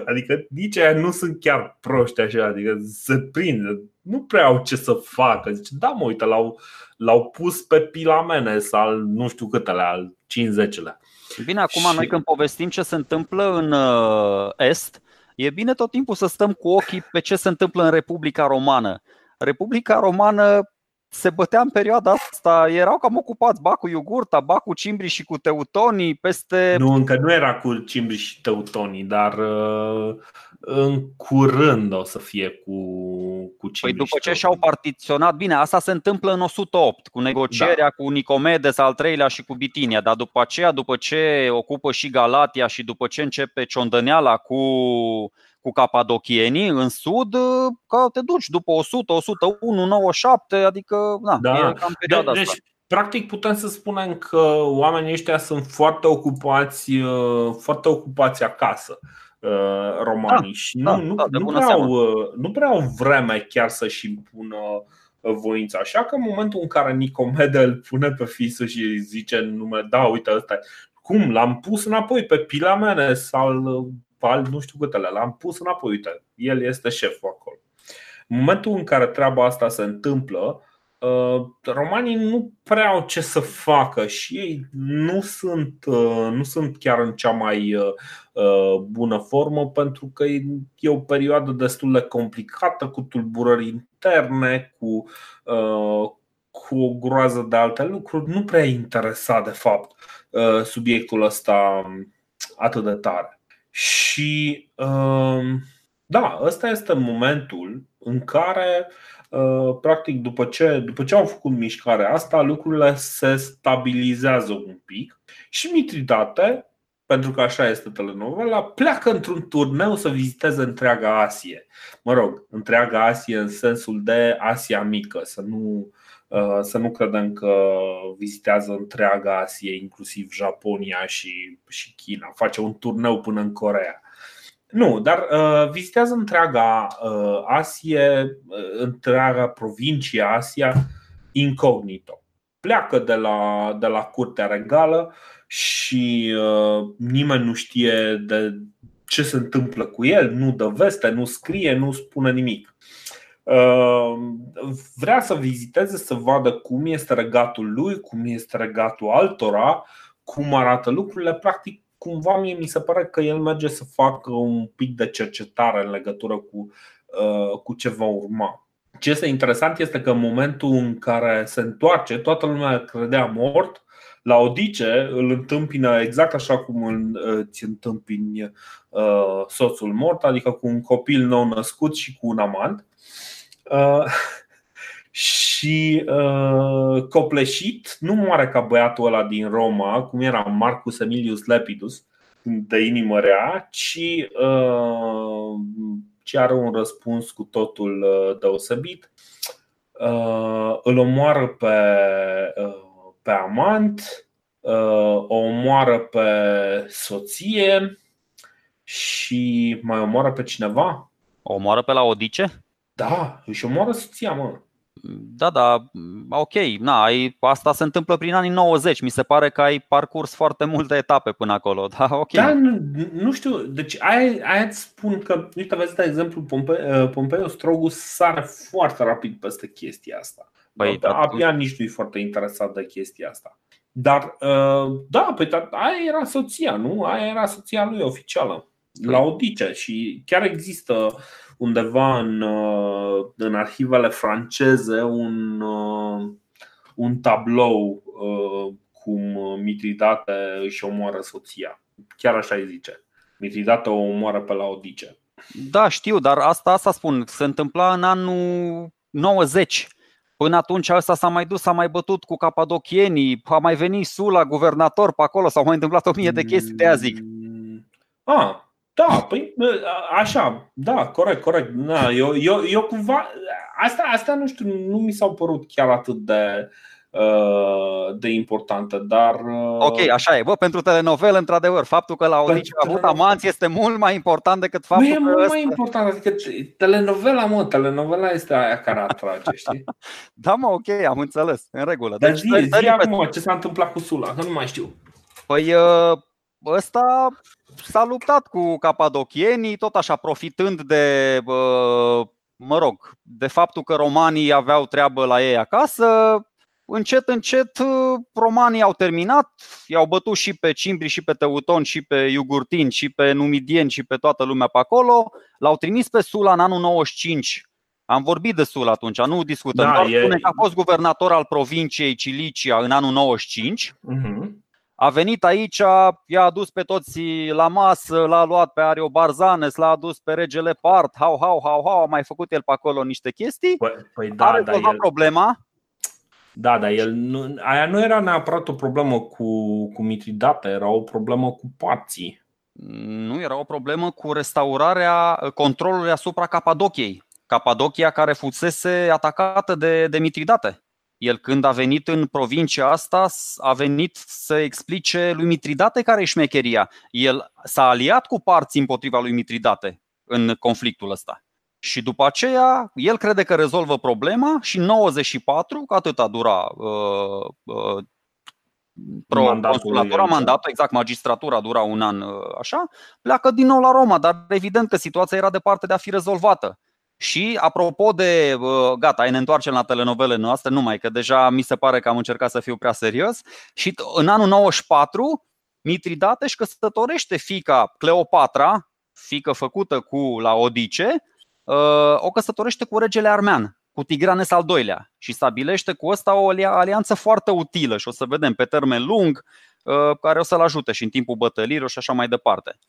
adică nici aia nu sunt chiar proști așa, adică se prinde, nu prea au ce să facă. Zice, da mă, uite, l-au, l-au pus pe pilamene sau nu știu câtele, al 50-lea. Bine, acum și... noi când povestim ce se întâmplă în uh, Est, e bine tot timpul să stăm cu ochii pe ce se întâmplă în Republica Romană. Republica Romană se bătea în perioada asta, erau cam ocupați ba cu Iugurta, ba cu Cimbri și cu Teutonii peste... Nu, încă nu era cu Cimbri și Teutonii, dar uh, în curând o să fie cu, cu Cimbri Păi după ce și-au partiționat, bine, asta se întâmplă în 108 cu negocierea da. cu Nicomedes al treilea și cu Bitinia, dar după aceea, după ce ocupă și Galatia și după ce începe ciondăneala cu cu capadocienii în sud, că te duci după 100, 101, 97, adică na, da. e cam perioada de- deci, asta. Practic putem să spunem că oamenii ăștia sunt foarte ocupați, uh, foarte ocupați acasă uh, romanii da, și nu, da, nu, da, nu, prea au, uh, nu prea au vreme chiar să-și impună voința. Așa că în momentul în care Nicomede îl pune pe fisul și zice în nume, da, uite, ăsta cum, l-am pus înapoi pe Pilamene sau al nu știu câtele, l-am pus înapoi, uite, el este șeful acolo. În momentul în care treaba asta se întâmplă, romanii nu prea au ce să facă și ei nu sunt, nu sunt chiar în cea mai bună formă pentru că e o perioadă destul de complicată cu tulburări interne, cu, cu o groază de alte lucruri. Nu prea interesa de fapt subiectul ăsta atât de tare. Și da, ăsta este momentul în care Uh, practic, după ce, după ce au făcut mișcarea asta, lucrurile se stabilizează un pic și Mitridate, pentru că așa este telenovela, pleacă într-un turneu să viziteze întreaga Asie. Mă rog, întreaga Asie în sensul de Asia mică, să nu, uh, să nu credem că vizitează întreaga Asie, inclusiv Japonia și, și China. Face un turneu până în Corea. Nu, dar uh, vizitează întreaga uh, Asie, uh, întreaga provincie Asia incognito. Pleacă de la, de la curtea regală și uh, nimeni nu știe de ce se întâmplă cu el, nu dă veste, nu scrie, nu spune nimic. Uh, vrea să viziteze, să vadă cum este regatul lui, cum este regatul altora, cum arată lucrurile. Practic, cumva mie mi se pare că el merge să facă un pic de cercetare în legătură cu, uh, cu ce va urma. Ce este interesant este că în momentul în care se întoarce, toată lumea credea mort, la Odice îl întâmpină exact așa cum îl ți întâmpini uh, soțul mort, adică cu un copil nou născut și cu un amant. Uh, și uh, copleșit, nu moare ca băiatul ăla din Roma, cum era Marcus Emilius Lepidus, de inimă rea, ci, uh, ci are un răspuns cu totul uh, deosebit. Uh, îl omoară pe, uh, pe amant, uh, o omoară pe soție și mai omoară pe cineva? O omoară pe la Odice? Da, își omoară soția, mă. Da, da, ok, na, ai, asta se întâmplă prin anii 90. Mi se pare că ai parcurs foarte multe etape până acolo. [LAUGHS] Da, ok. Da, nu, nu știu, deci aia, aia îți spun că, uite, vezi, de exemplu, Pompe, uh, Pompeiu Strogu sare foarte rapid peste chestia asta. Păi, da, abia nici nu e foarte interesat de chestia asta. Dar, uh, da, păi da, aia era soția, nu? Aia era soția lui oficială, la păi. Odice și chiar există undeva în, uh, în arhivele franceze un, uh, un tablou uh, cum Mitridate își omoară soția. Chiar așa îi zice. Mitridate o omoară pe la Odice. Da, știu, dar asta, asta spun, se întâmpla în anul 90. Până atunci ăsta s-a mai dus, s-a mai bătut cu capadocienii, a mai venit Sula, guvernator pe acolo, s-au mai întâmplat o mie de chestii, de aia zic. Mm. Ah, da, păi așa, da, corect, corect. Da, eu, eu, eu cumva, asta, asta nu știu, nu mi s-au părut chiar atât de, uh, de importantă, dar... Uh, ok, așa e. Bă, pentru telenovelă, într-adevăr, faptul că la Odice a avut amanți este mult mai important decât faptul nu e că mult ăsta... mai important, adică telenovela, mă, telenovela este aia care atrage, știi? [LAUGHS] da, mă, ok, am înțeles, în regulă. Dar deci, zi, zi acum ce s-a întâmplat cu Sula, că nu mai știu. Păi uh, ăsta s-a luptat cu capadocienii, tot așa profitând de, mă rog, de faptul că romanii aveau treabă la ei acasă. Încet, încet, romanii au terminat, i-au bătut și pe cimbri, și pe teutoni, și pe iugurtini, și pe numidieni, și pe toată lumea pe acolo. L-au trimis pe Sula în anul 95 am vorbit de Sula atunci, nu discutăm. Da, doar e... spune că a fost guvernator al provinciei Cilicia în anul 95. Uh-huh. A venit aici, i-a adus pe toți la masă, l-a luat pe Ario Barzanes, l-a adus pe regele Part, hau, hau, hau, hau, a mai făcut el pe acolo niște chestii. Păi, păi da, a rezolvat da, el... problema. Da, dar el nu, aia nu era neapărat o problemă cu, cu Mitridate, era o problemă cu parții. Nu, era o problemă cu restaurarea controlului asupra Capadociei. Capadocia care fusese atacată de, de Mitridate. El când a venit în provincia asta, a venit să explice lui Mitridate care e șmecheria. El s-a aliat cu parții împotriva lui Mitridate în conflictul ăsta. Și după aceea, el crede că rezolvă problema și 94, că atât a dura uh, uh, pro, consulatura, mandatul, exact, magistratura dura un an uh, așa, pleacă din nou la Roma, dar evident că situația era departe de a fi rezolvată. Și apropo de, gata, ne întoarcem la telenovele noastre, numai că deja mi se pare că am încercat să fiu prea serios. Și în anul 94, Mitridate își căsătorește fica Cleopatra, fică făcută cu la Odice, o căsătorește cu regele armean, cu Tigranes al doilea și stabilește cu ăsta o alianță foarte utilă și o să vedem pe termen lung care o să-l ajute și în timpul bătăliilor și așa mai departe.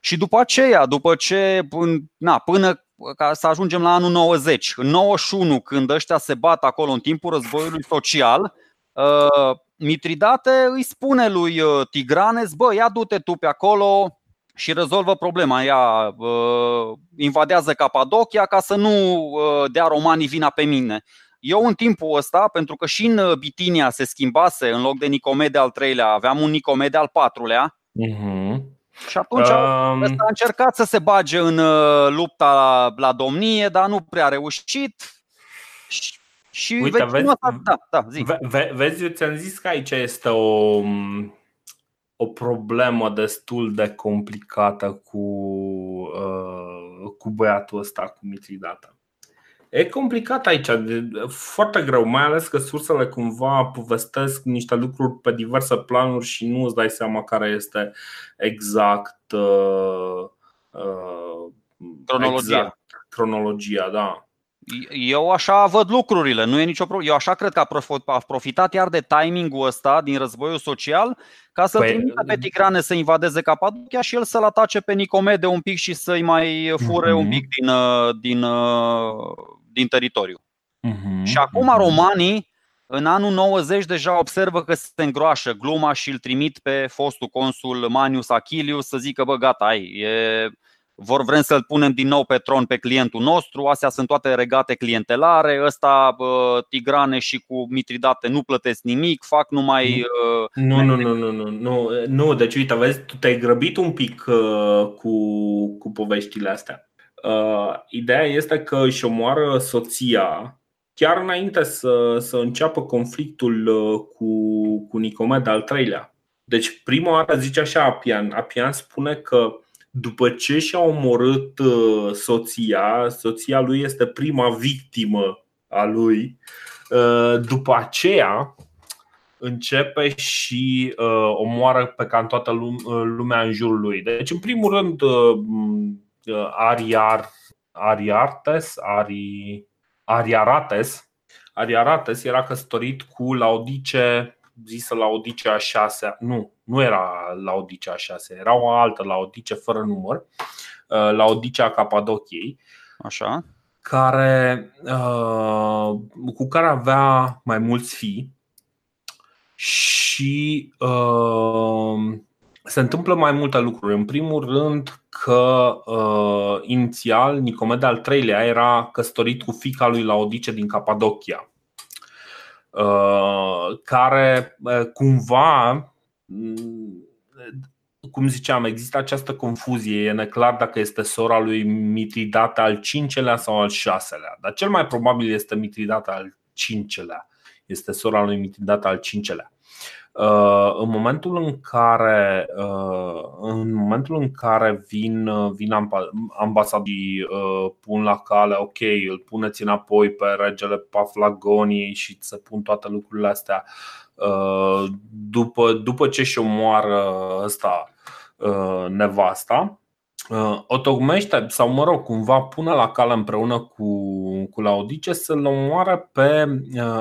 Și după aceea, după ce, na, până ca să ajungem la anul 90, în 91, când ăștia se bat acolo în timpul războiului social, uh, Mitridate îi spune lui uh, Tigranes, bă, ia du-te tu pe acolo și rezolvă problema. Ea uh, invadează Capadocia ca să nu dea romanii vina pe mine. Eu în timpul ăsta, pentru că și în Bitinia se schimbase, în loc de Nicomede al treilea, aveam un Nicomede al patrulea, uh-huh. Și atunci um... ăsta a încercat să se bage în uh, lupta la, la domnie, dar nu prea a reușit. Și, și Uite, vezi, vezi, da, da, zi. Ve, vezi, eu ți-am zis că aici este o, o problemă destul de complicată cu, uh, cu băiatul ăsta, cu Mitridata. E complicat aici, foarte greu, mai ales că sursele cumva povestesc niște lucruri pe diverse planuri și nu îți dai seama care este exact uh, uh, cronologia. Exact, cronologia, da. Eu așa văd lucrurile, nu e nicio problemă. Eu așa cred că a profitat iar de timingul ăsta din războiul social ca să-l păi, trimită pe Tigrane să invadeze Capadocia și el să-l atace pe Nicomede un pic și să-i mai fure uh-huh. un pic din, uh, din din teritoriu. Uh-huh, și acum uh-huh. romanii, în anul 90, deja observă că se îngroașă gluma și îl trimit pe fostul consul Manius Achilius să zică, bă, gata, ai, e, vor vrem să-l punem din nou pe tron pe clientul nostru, astea sunt toate regate clientelare, ăsta bă, Tigrane și cu Mitridate nu plătesc nimic, fac numai... Nu, nu, nu, nu, nu, nu, nu, deci uite, vezi, tu te-ai grăbit un pic uh, cu, cu poveștile astea. Uh, ideea este că își omoară soția chiar înainte să, să înceapă conflictul uh, cu, cu Nicomed al treilea. Deci prima oară zice așa Apian. Apian spune că după ce și-a omorât uh, soția, soția lui este prima victimă a lui, după aceea începe și omoară pe cam toată lumea în jurul lui. Deci, în primul rând, Ariar, Ariartes, Ari, Ariarates. Ariarates era căsătorit cu Laodice, zisă Laodice a șasea. Nu, nu era Laodice a șasea, era o altă Laodice fără număr, uh, Laodice a Capadociei. Așa. Care, uh, cu care avea mai mulți fii și uh, se întâmplă mai multe lucruri. În primul rând că uh, inițial Nicomede al treilea era căsătorit cu fica lui Laodice din Capadocia, uh, care uh, cumva, mm, cum ziceam, există această confuzie. E neclar dacă este sora lui Mitridate al cincelea sau al șaselea, dar cel mai probabil este Mitridate al cincelea. Este sora lui Mitridate al cincelea. Uh, în momentul în care, uh, în momentul în care vin, uh, vin ambasadii, pun la cale, ok, îl puneți înapoi pe regele Paflagoniei și se pun toate lucrurile astea, după, după ce și omoară ăsta nevasta, o tocmește sau mă rog, cumva pune la cale împreună cu, cu Laodice să-l omoare pe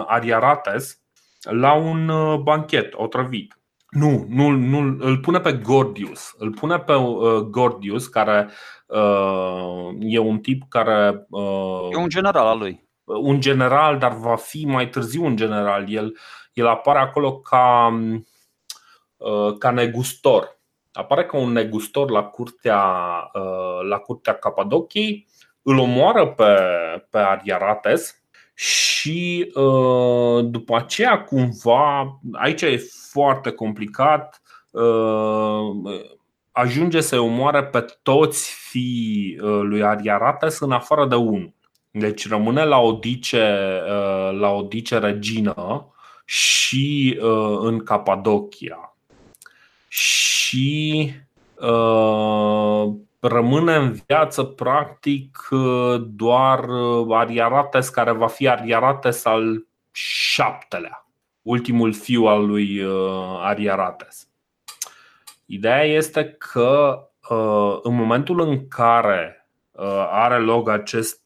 Ariarates, la un uh, banchet otrăvit. Nu, nu, nu, îl pune pe Gordius. Îl pune pe uh, Gordius, care uh, e un tip care. Uh, e un general al lui. Un general, dar va fi mai târziu un general. El, el apare acolo ca, uh, ca negustor. Apare ca un negustor la curtea, uh, la curtea Capadociei. Îl omoară pe, pe Ariarates și uh, după aceea cumva, aici e foarte complicat, uh, ajunge să omoare pe toți fii uh, lui Ariarates în afară de unul. Deci rămâne la Odice, la Odice regină și în Capadocia. Și pe rămâne în viață practic doar Ariarates care va fi Ariarates al șaptelea, ultimul fiu al lui Ariarates. Ideea este că în momentul în care are loc acest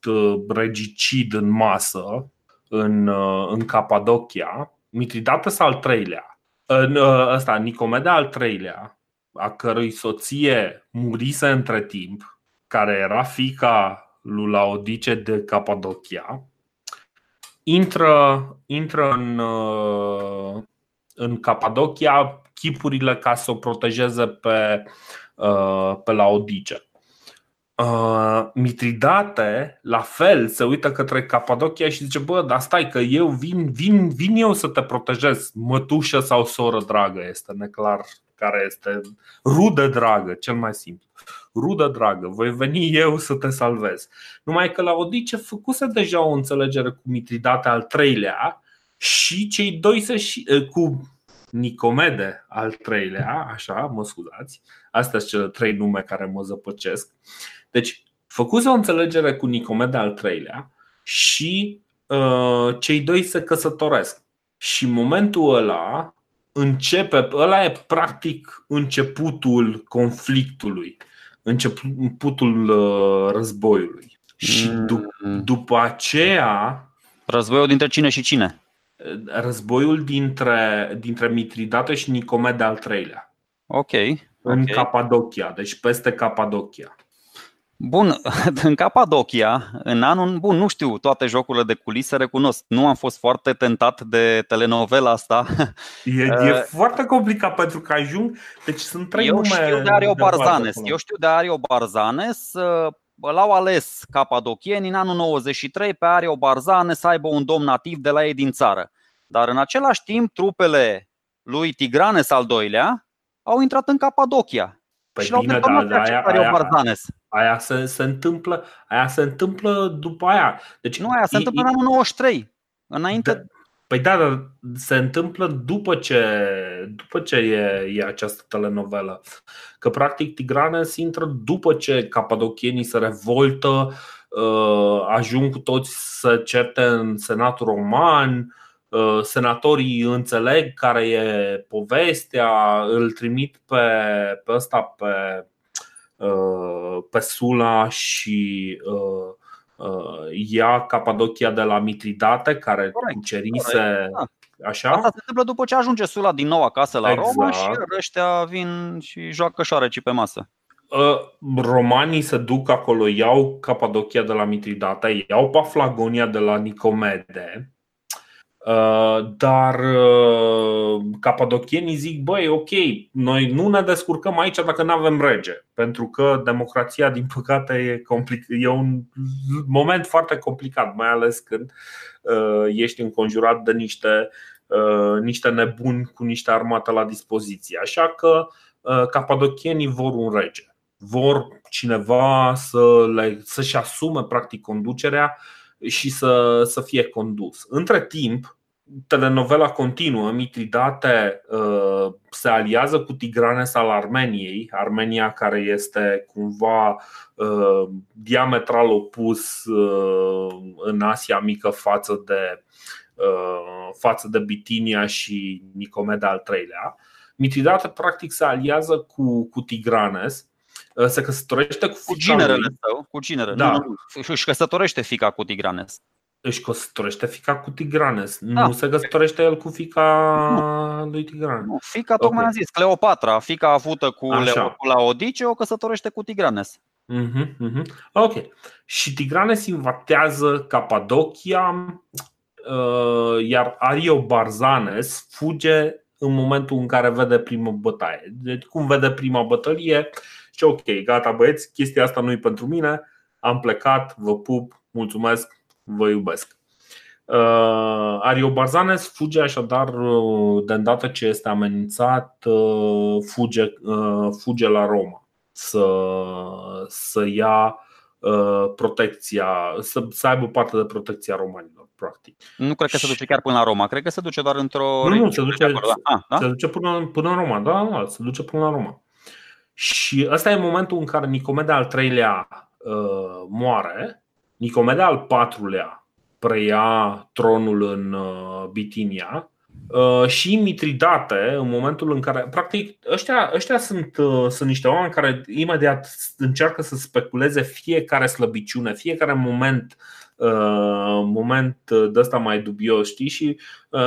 regicid în masă în, în Capadocia, Mitridates al treilea, în ăsta, Nicomeda al treilea, a cărui soție murise între timp, care era fica lui Laodice de Capadocia, intră, intră în, uh, în Capadocia chipurile ca să o protejeze pe, uh, pe Laodice. Uh, Mitridate, la fel, se uită către Capadocia și zice Bă, dar stai că eu vin, vin, vin eu să te protejez Mătușă sau soră dragă Este neclar care este rudă dragă, cel mai simplu. Rudă dragă, voi veni eu să te salvez. Numai că la Odice făcuse deja o înțelegere cu Mitridate al treilea și cei doi să și, eh, cu Nicomede al treilea, așa, mă scuzați, astea sunt cele trei nume care mă zăpăcesc. Deci, făcuse o înțelegere cu Nicomede al treilea și uh, cei doi se căsătoresc. Și în momentul ăla, începe, ăla e practic începutul conflictului, începutul uh, războiului. Și d- mm. după aceea. Războiul dintre cine și cine? Războiul dintre, dintre Mitridate și Nicomede al treilea. Ok. În okay. Capadocia, deci peste Capadocia. Bun, [LAUGHS] în Capadocia, în anul, bun, nu știu toate jocurile de culise, recunosc, nu am fost foarte tentat de telenovela asta. [LAUGHS] E, e uh, foarte complicat pentru că ajung, deci sunt trei Eu nume știu de Ario Barzanes, eu știu de Ario Barzanes, uh, l-au ales capadocieni în anul 93 pe Ario Barzanes să aibă un domn nativ de la ei din țară. Dar în același timp, trupele lui Tigranes al doilea au intrat în Capadocia. Păi și bine, dar da, aia, aia, aia se, se, întâmplă, aia se întâmplă după aia. Deci, nu, aia se e, întâmplă în anul 93. Înainte... Da, păi da, dar se întâmplă după ce, după ce e, e această telenovelă. Că practic Tigranes intră după ce capadocienii se revoltă, uh, ajung cu toți să certe în Senatul Roman, Uh, senatorii înțeleg care e povestea, îl trimit pe, pe ăsta pe, uh, pe Sula și uh, ia Capadocia de la Mitridate care corect, cucerise corect, da. Așa? Asta se întâmplă după ce ajunge Sula din nou acasă la exact. Roma și ăștia vin și joacă șoareci pe masă. Romanii se duc acolo, iau Capadocia de la Mitridate, iau Paflagonia de la Nicomede Uh, dar uh, capadocienii zic, băi, ok, noi nu ne descurcăm aici dacă nu avem rege, pentru că democrația, din păcate, e, complic- e un moment foarte complicat, mai ales când uh, ești înconjurat de niște, niște nebuni cu niște armată la dispoziție. Așa că capadocienii vor un rege, vor cineva să le, să-și asume practic conducerea și să, să fie condus. Între timp, telenovela continuă, Mitridate uh, se aliază cu Tigranes al Armeniei, Armenia care este cumva uh, diametral opus uh, în Asia Mică față de, uh, față de Bitinia și Nicomeda al III-lea. Mitridate practic se aliază cu, cu Tigranes Uh, se căsătorește cu, cu ginerele său, cu ginerele. Da. Nu, nu, își căsătorește fica cu Tigranes. Își căsătorește fica cu Tigranes. Da. Nu se căsătorește el cu fica nu. lui Tigranes. Nu, fica, tocmai okay. am zis, Cleopatra, fica avută cu, Leo, cu Laodice, o căsătorește cu Tigranes. Uh-huh, uh-huh. Ok. Și Tigranes invatează Capadocia, uh, iar Ario Barzanes fuge în momentul în care vede prima bătaie. Deci, cum vede prima bătălie, și ok, gata băieți, chestia asta nu e pentru mine, am plecat, vă pup, mulțumesc, vă iubesc. Uh, Ario Barzanes fuge așadar uh, de îndată ce este amenințat, uh, fuge, uh, fuge la Roma să, să ia uh, protecția, să, să aibă parte de protecția romanilor, practic. Nu cred că se duce chiar până la Roma, cred că se duce doar într-o. Nu, nu, se duce, acolo, da? Ah, da? se duce până, până în Roma, da, da, se duce până la Roma. Și ăsta e momentul în care Nicomede al treilea uh, moare, Nicomede al patrulea preia tronul în uh, Bitinia uh, și Mitridate, în momentul în care, practic, ăștia, ăștia sunt, uh, sunt niște oameni care imediat încearcă să speculeze fiecare slăbiciune, fiecare moment moment de ăsta mai dubios, știi? Și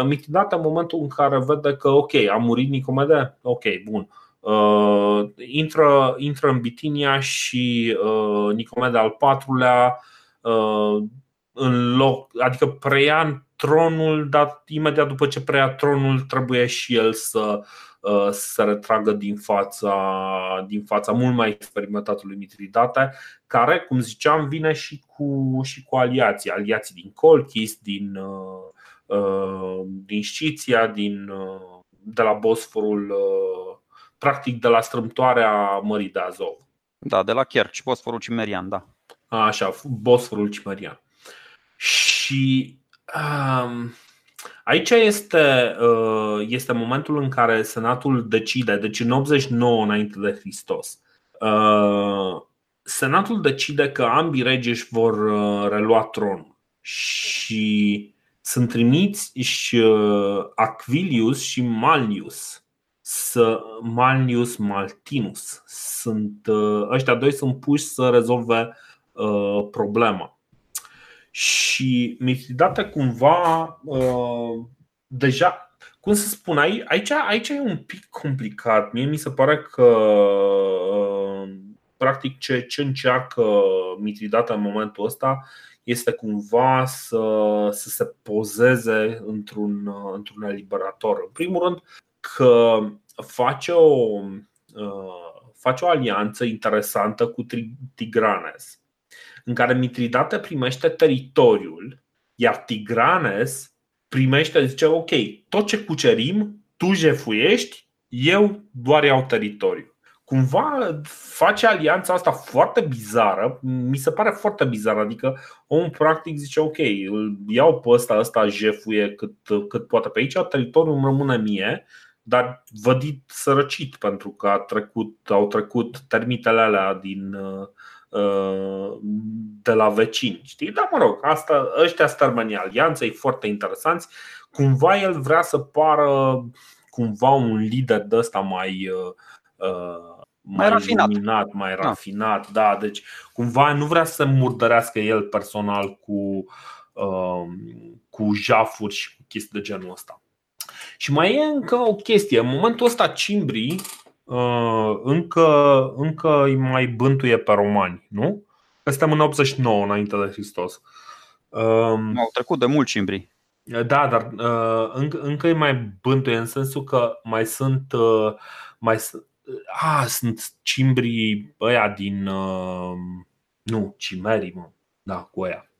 Mitridate în momentul în care vede că, ok, a murit Nicomede, ok, bun, Uh, intră, intră în Bitinia și uh, Nicomede al patrulea uh, în loc, adică preia tronul, dar imediat după ce preia tronul trebuie și el să uh, se retragă din fața, din fața mult mai experimentatului Mitridate, care, cum ziceam, vine și cu, și cu aliații, aliații din Colchis, din, uh, uh, din Sciția, din, uh, de la Bosforul uh, practic de la strâmtoarea Mării de Azov. Da, de la Kerch, Bosforul Cimerian, da. Așa, Bosforul Cimerian. Și um, aici este, uh, este momentul în care Senatul decide, deci în 89 înainte de Hristos, uh, Senatul decide că ambii regi își vor uh, relua tronul și sunt trimiți și Aquilius și Malnius să Malnius Maltinus. Sunt, uh, ăștia doi sunt puși să rezolve uh, problema. Și Mitridate cumva uh, deja, cum să spun, aici, aici e un pic complicat. Mie mi se pare că uh, practic ce, ce încearcă Mitridate în momentul ăsta este cumva să, să se pozeze într-un, într-un eliberator. În primul rând, că face o, uh, face o alianță interesantă cu Tigranes, în care Mitridate primește teritoriul, iar Tigranes primește, zice, ok, tot ce cucerim, tu jefuiești, eu doar iau teritoriu. Cumva face alianța asta foarte bizară, mi se pare foarte bizară, adică omul practic zice ok, îl iau pe ăsta, ăsta jefuie cât, cât poate pe aici, teritoriul îmi rămâne mie dar vădit sărăcit pentru că a trecut, au trecut termitele alea din, uh, de la vecini. Știi? Dar mă rog, asta, ăștia stărmenii alianței foarte interesanți. Cumva el vrea să pară cumva un lider de ăsta mai uh, mai, mai rafinat, luminat, mai da. rafinat, da. Deci cumva nu vrea să murdărească el personal cu, uh, cu jafuri și cu chestii de genul ăsta. Și mai e încă o chestie. În momentul ăsta Cimbrii uh, încă, încă îi mai bântuie pe romani, nu? Că suntem în 89 înainte de Hristos. Um, Au trecut de mult Cimbrii. Da, dar uh, încă, încă îi mai bântuie în sensul că mai sunt uh, mai a, sunt cimbrii ăia din nu, cimerii, mă. Da, cu ăia.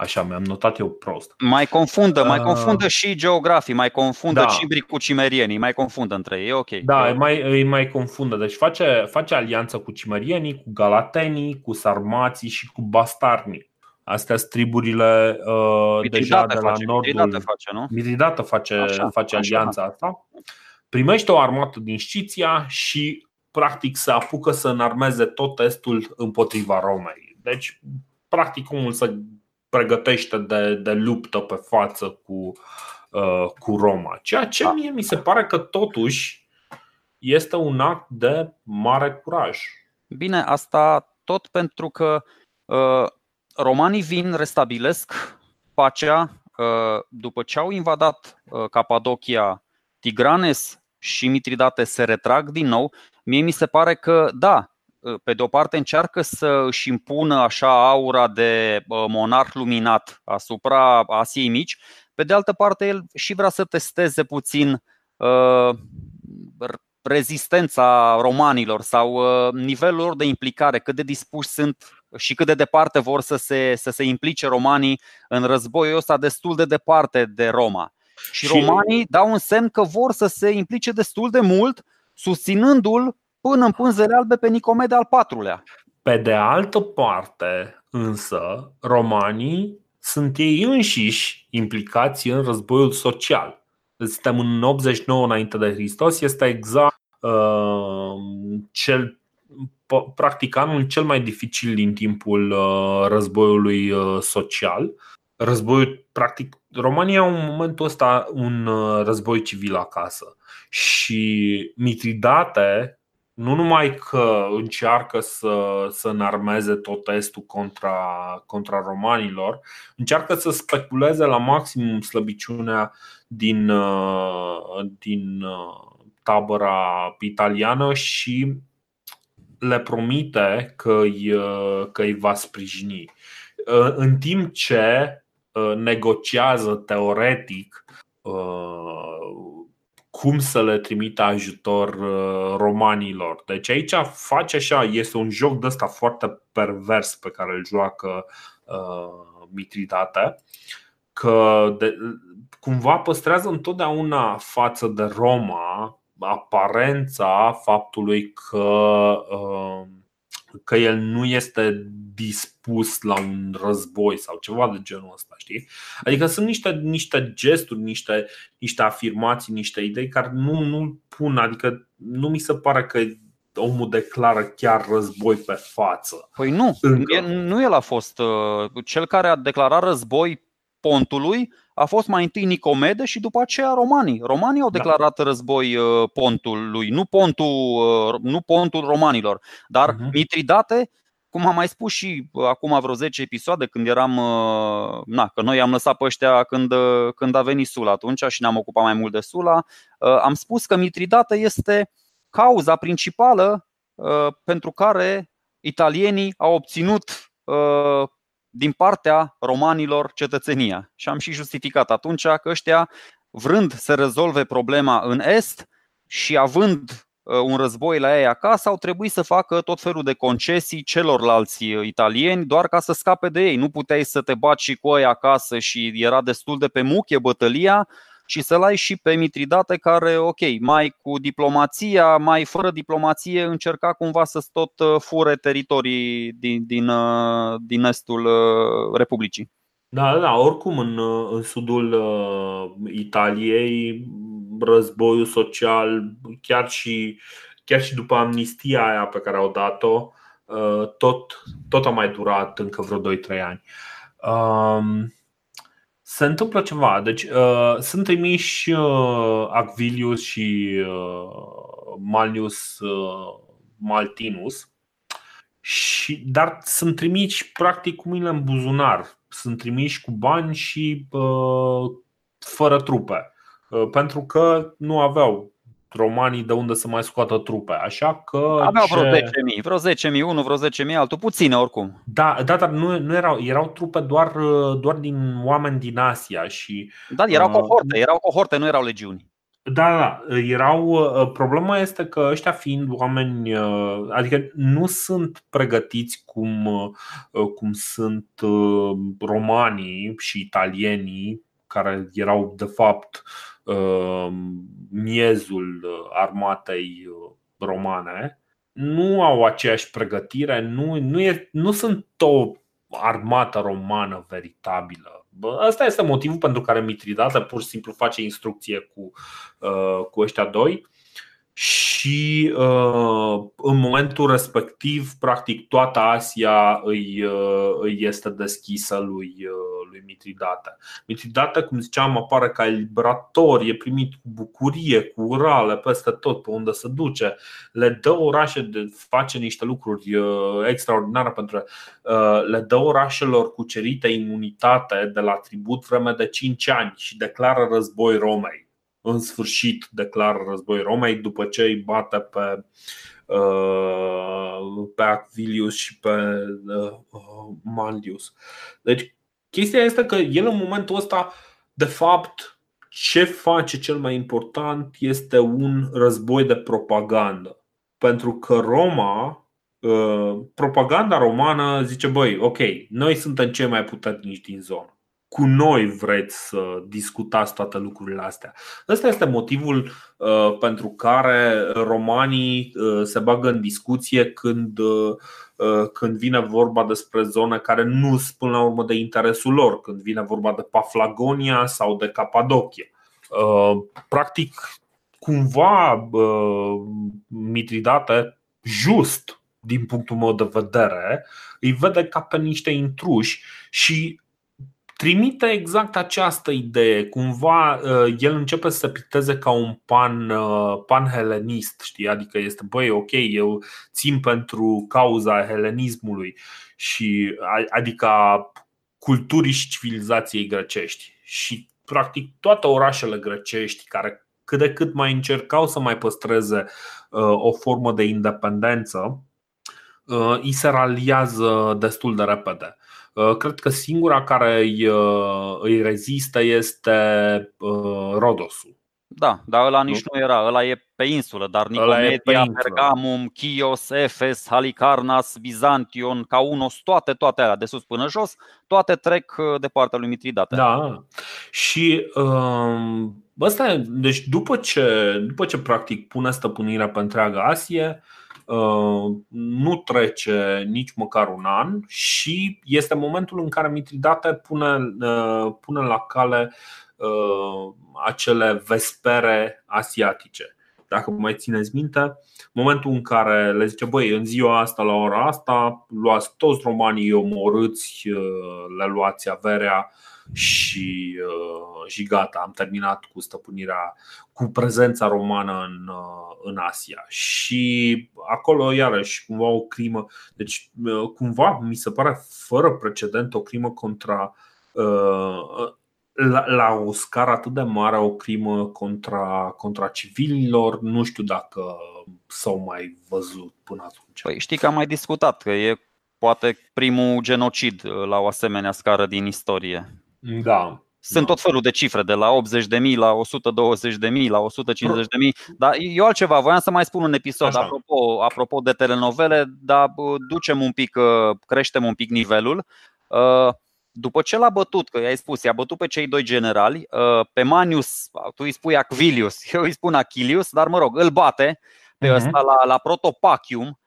Așa, mi-am notat eu prost. Mai confundă, mai uh, confundă și geografii, mai confundă da. cimbrii cu cimerienii, mai confundă între ei, e ok. Da, îi mai, îi mai confundă. Deci face, face alianță cu cimerienii, cu galatenii, cu sarmații și cu bastarnii. Astea sunt triburile uh, deja de la face, nordul. Miridată face, nu? Miridată face, așa, face așa, alianța așa. asta. Primește o armată din Sciția și practic se apucă să înarmeze tot estul împotriva Romei. Deci, practic, omul să pregătește de, de luptă pe față cu, uh, cu Roma. Ceea ce da. mie mi se pare că totuși este un act de mare curaj. Bine, asta tot pentru că uh, romanii vin, restabilesc pacea uh, după ce au invadat uh, Capadocia, Tigranes și Mitridate se retrag din nou. Mie mi se pare că, da, Ă, pe de o parte încearcă să își impună așa aura de monarh luminat asupra Asiei Mici, pe de altă parte el și vrea să testeze puțin uh, rezistența romanilor sau uh, nivelul lor de implicare, cât de dispuși sunt și cât de departe vor să se, să se implice romanii în războiul ăsta destul de departe de Roma. Și romanii dau un semn că vor să se implice destul de mult, susținându-l până în pânzele albe pe Nicomede al patrulea. Pe de altă parte, însă, romanii sunt ei înșiși implicați în războiul social. Suntem în 89 înainte de Hristos, este exact uh, cel practic anul cel mai dificil din timpul războiului social. Războiul, practic, România în momentul ăsta un război civil acasă și Mitridate nu numai că încearcă să, să înarmeze tot estul contra, contra romanilor, încearcă să speculeze la maximum slăbiciunea din, uh, din uh, tabăra italiană și le promite că îi, uh, că îi va sprijini. În timp ce negociază teoretic cum să le trimită ajutor uh, romanilor. Deci aici face așa, este un joc de ăsta foarte pervers pe care îl joacă uh, Mitridate, că de, cumva păstrează întotdeauna față de Roma aparența faptului că uh, că el nu este dispus la un război sau ceva de genul ăsta, știi? Adică sunt niște, niște gesturi, niște, niște afirmații, niște idei care nu, nu pun, adică nu mi se pare că omul declară chiar război pe față. Păi nu, Încă. nu el a fost uh, cel care a declarat război pontului a fost mai întâi Nicomede și după aceea romanii. Romanii au da. declarat da. război uh, pontului, nu pontul, uh, nu pontul romanilor, dar uh-huh. Mitridate cum am mai spus și uh, acum vreo 10 episoade când eram na, că noi am lăsat pe ăștia când, când a venit Sula atunci și ne-am ocupat mai mult de Sula, am spus că Mitridate este cauza principală pentru care italienii au obținut din partea romanilor cetățenia. Și am și justificat atunci că ăștia, vrând să rezolve problema în Est și având uh, un război la ei acasă, au trebuit să facă tot felul de concesii celorlalți uh, italieni doar ca să scape de ei. Nu puteai să te baci și cu ei acasă și era destul de pe muche bătălia și să-l ai și pe Mitridate care, ok, mai cu diplomația, mai fără diplomație încerca cumva să tot uh, fure teritorii din, din, uh, din estul uh, Republicii. Da, da, oricum în, în sudul uh, Italiei războiul social, chiar și, chiar și după amnistia aia pe care au dat-o, uh, tot, tot a mai durat încă vreo 2-3 ani. Uh, se întâmplă ceva. Deci uh, sunt trimiși uh, Acvilius și uh, Malnius uh, Maltinus, și, dar sunt trimiși practic cu mâinile în buzunar. Sunt trimiși cu bani și uh, fără trupe. Uh, pentru că nu aveau romanii de unde să mai scoată trupe. Așa că. Aveau ce... vreo 10.000, vreo 10.000, unul, vreo 10.000, altul, puține oricum. Da, da dar nu, nu erau, erau trupe doar, doar din oameni din Asia și. Da, erau uh, cohorte, erau cohorte, nu erau legiuni. Da, da, erau. Uh, problema este că ăștia fiind oameni, uh, adică nu sunt pregătiți cum, cum sunt romanii și italienii, care erau de fapt Um, miezul uh, armatei uh, romane nu au aceeași pregătire, nu, nu, e, nu sunt o armată romană veritabilă. Asta este motivul pentru care Mitridate pur și simplu face instrucție cu, uh, cu ăștia doi și uh, în momentul respectiv, practic, toată Asia îi, uh, îi este deschisă lui, uh, lui Mitridate. Mitridate, cum ziceam, apare ca liberator, e primit cu bucurie, cu urale peste tot pe unde se duce. Le dă orașe, de, face niște lucruri extraordinare pentru le dă orașelor cucerite imunitate de la tribut vreme de 5 ani și declară război Romei în sfârșit declară război Romei după ce îi bate pe, uh, pe Acvilius și pe uh, Mandius. Deci, chestia este că el în momentul ăsta, de fapt, ce face cel mai important este un război de propagandă. Pentru că Roma, uh, propaganda romană zice, băi, ok, noi suntem cei mai puternici din zonă cu noi vreți să discutați toate lucrurile astea. Ăsta este motivul uh, pentru care romanii uh, se bagă în discuție când, uh, când vine vorba despre zone care nu sunt până la urmă de interesul lor, când vine vorba de Paflagonia sau de Capadocia. Practic, cumva Mitridate just din punctul meu de vedere, îi vede ca pe niște intruși și trimite exact această idee. Cumva uh, el începe să se picteze ca un pan, uh, pan helenist, știi? Adică este, băi, ok, eu țin pentru cauza helenismului și adică culturii și civilizației grecești. Și practic toate orașele grecești care cât de cât mai încercau să mai păstreze uh, o formă de independență, îi se raliază destul de repede. Uh, cred că singura care îi, uh, îi rezistă este uh, Rodosul. Da, dar ăla nici nu, nu era, ăla e pe insulă, dar Nicomedia, Pergamum, Chios, Efes, Halicarnas, Bizantion, Caunos, toate, toate alea de sus până jos, toate trec de partea lui Mitridate. Da. Și um, ăsta, deci după ce, după ce practic pune stăpânirea pe întreaga Asie, Uh, nu trece nici măcar un an și este momentul în care Mitridate pune, uh, pune la cale uh, acele vespere asiatice. Dacă mai țineți minte, momentul în care le zice băi, în ziua asta, la ora asta, luați toți romanii omorâți, le luați averea, și, uh, și gata, am terminat cu stăpânirea, cu prezența romană în, uh, în Asia. Și acolo, iarăși, cumva o crimă, deci uh, cumva mi se pare fără precedent o crimă contra la, la o scară atât de mare o crimă contra, contra civililor, nu știu dacă s-au mai văzut până atunci. Păi știi că am mai discutat că e poate primul genocid la o asemenea scară din istorie. Da. Sunt da. tot felul de cifre, de la 80.000 la 120.000 la 150.000, dar eu altceva, voiam să mai spun un episod apropo, apropo de telenovele, dar ducem un pic, uh, creștem un pic nivelul. Uh, după ce l-a bătut, că i-ai spus, i-a bătut pe cei doi generali, uh, pe Manius, tu îi spui Aquilius, [LAUGHS] eu îi spun Achilius, dar mă rog, îl bate pe uh-huh. ăsta la, la Protopachium,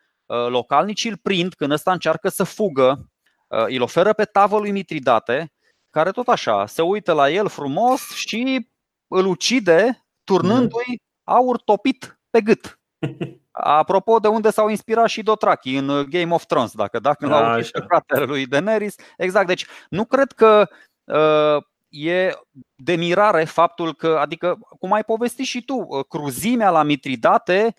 localnicii îl prind când ăsta încearcă să fugă, îl oferă pe tavă lui Mitridate, care tot așa se uită la el frumos și îl ucide turnându-i aur topit pe gât. [LAUGHS] Apropo de unde s-au inspirat și Dotraki în Game of Thrones, dacă dacă da, l-au pe fratele lui Daenerys. Exact, deci nu cred că uh, e de mirare faptul că, adică, cum ai povestit și tu, uh, cruzimea la Mitridate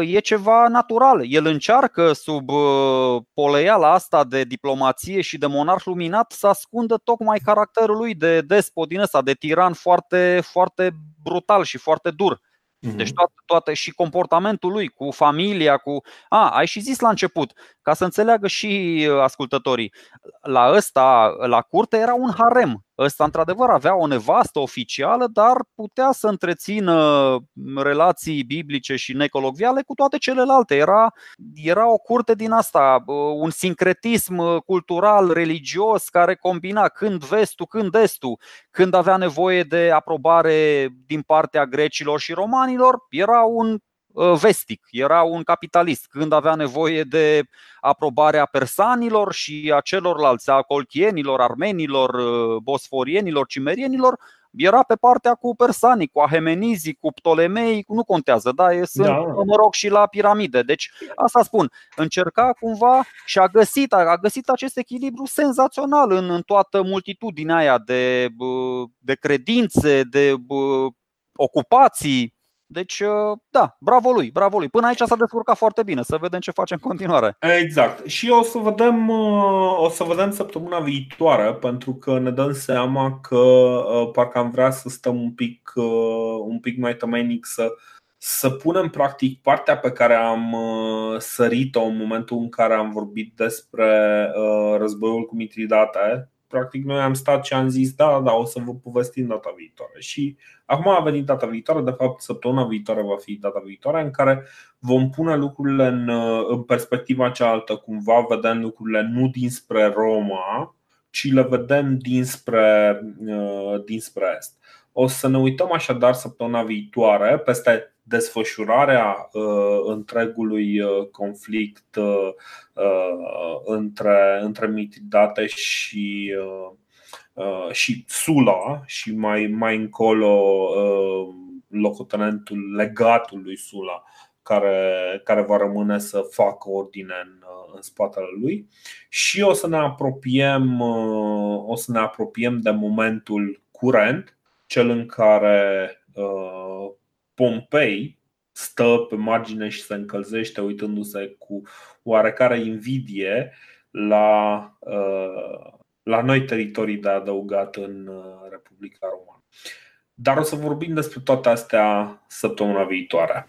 e ceva natural. El încearcă sub uh, poleiala asta de diplomație și de monarh luminat să ascundă tocmai caracterul lui de despot din ăsta, de tiran foarte, foarte brutal și foarte dur. Mhm. Deci toate, toate și comportamentul lui cu familia, cu. A, ai și zis la început, ca să înțeleagă și uh, ascultătorii. La ăsta, la curte, era un harem. Ăsta, într-adevăr, avea o nevastă oficială, dar putea să întrețină relații biblice și necolocviale cu toate celelalte. Era, era o curte din asta, uh, un sincretism uh, cultural, religios, care combina când vestul, când estul. Când avea nevoie de aprobare din partea grecilor și romanilor, era un Uh, vestic, era un capitalist. Când avea nevoie de aprobarea persanilor și a celorlalți, a colchienilor, armenilor, uh, bosforienilor, cimerienilor, era pe partea cu persanii, cu ahemenizii, cu ptolemei, nu contează, da, sunt, da. mă rog, și la piramide. Deci, asta spun, încerca cumva și a găsit, a găsit acest echilibru senzațional în, în toată multitudinea aia de, de credințe, de ocupații, deci, uh, da, bravo lui, bravo lui. Până aici s-a descurcat foarte bine. Să vedem ce face în continuare. Exact. Și o să vedem, uh, o să vedem săptămâna viitoare, pentru că ne dăm seama că uh, parcă am vrea să stăm un pic, un pic mai tămenic să, să punem practic partea pe care am sărit-o în momentul în care am vorbit despre războiul cu Mitridate practic noi am stat și am zis da, da, o să vă povestim data viitoare. Și acum a venit data viitoare, de fapt săptămâna viitoare va fi data viitoare în care vom pune lucrurile în, în perspectiva cealaltă, cumva vedem lucrurile nu dinspre Roma, ci le vedem dinspre, uh, dinspre Est. O să ne uităm așadar săptămâna viitoare peste desfășurarea uh, întregului uh, conflict uh, uh, între, între Mitridate și, uh, uh, și Sula și mai, mai încolo uh, locotenentul legatul lui Sula care, care va rămâne să facă ordine în, în spatele lui. Și o să ne apropiem o să ne apropiem de momentul curent, cel în care uh, Pompei stă pe margine și se încălzește uitându-se cu oarecare invidie la, uh, la noi teritorii de adăugat în uh, Republica Romană. Dar o să vorbim despre toate astea săptămâna viitoare.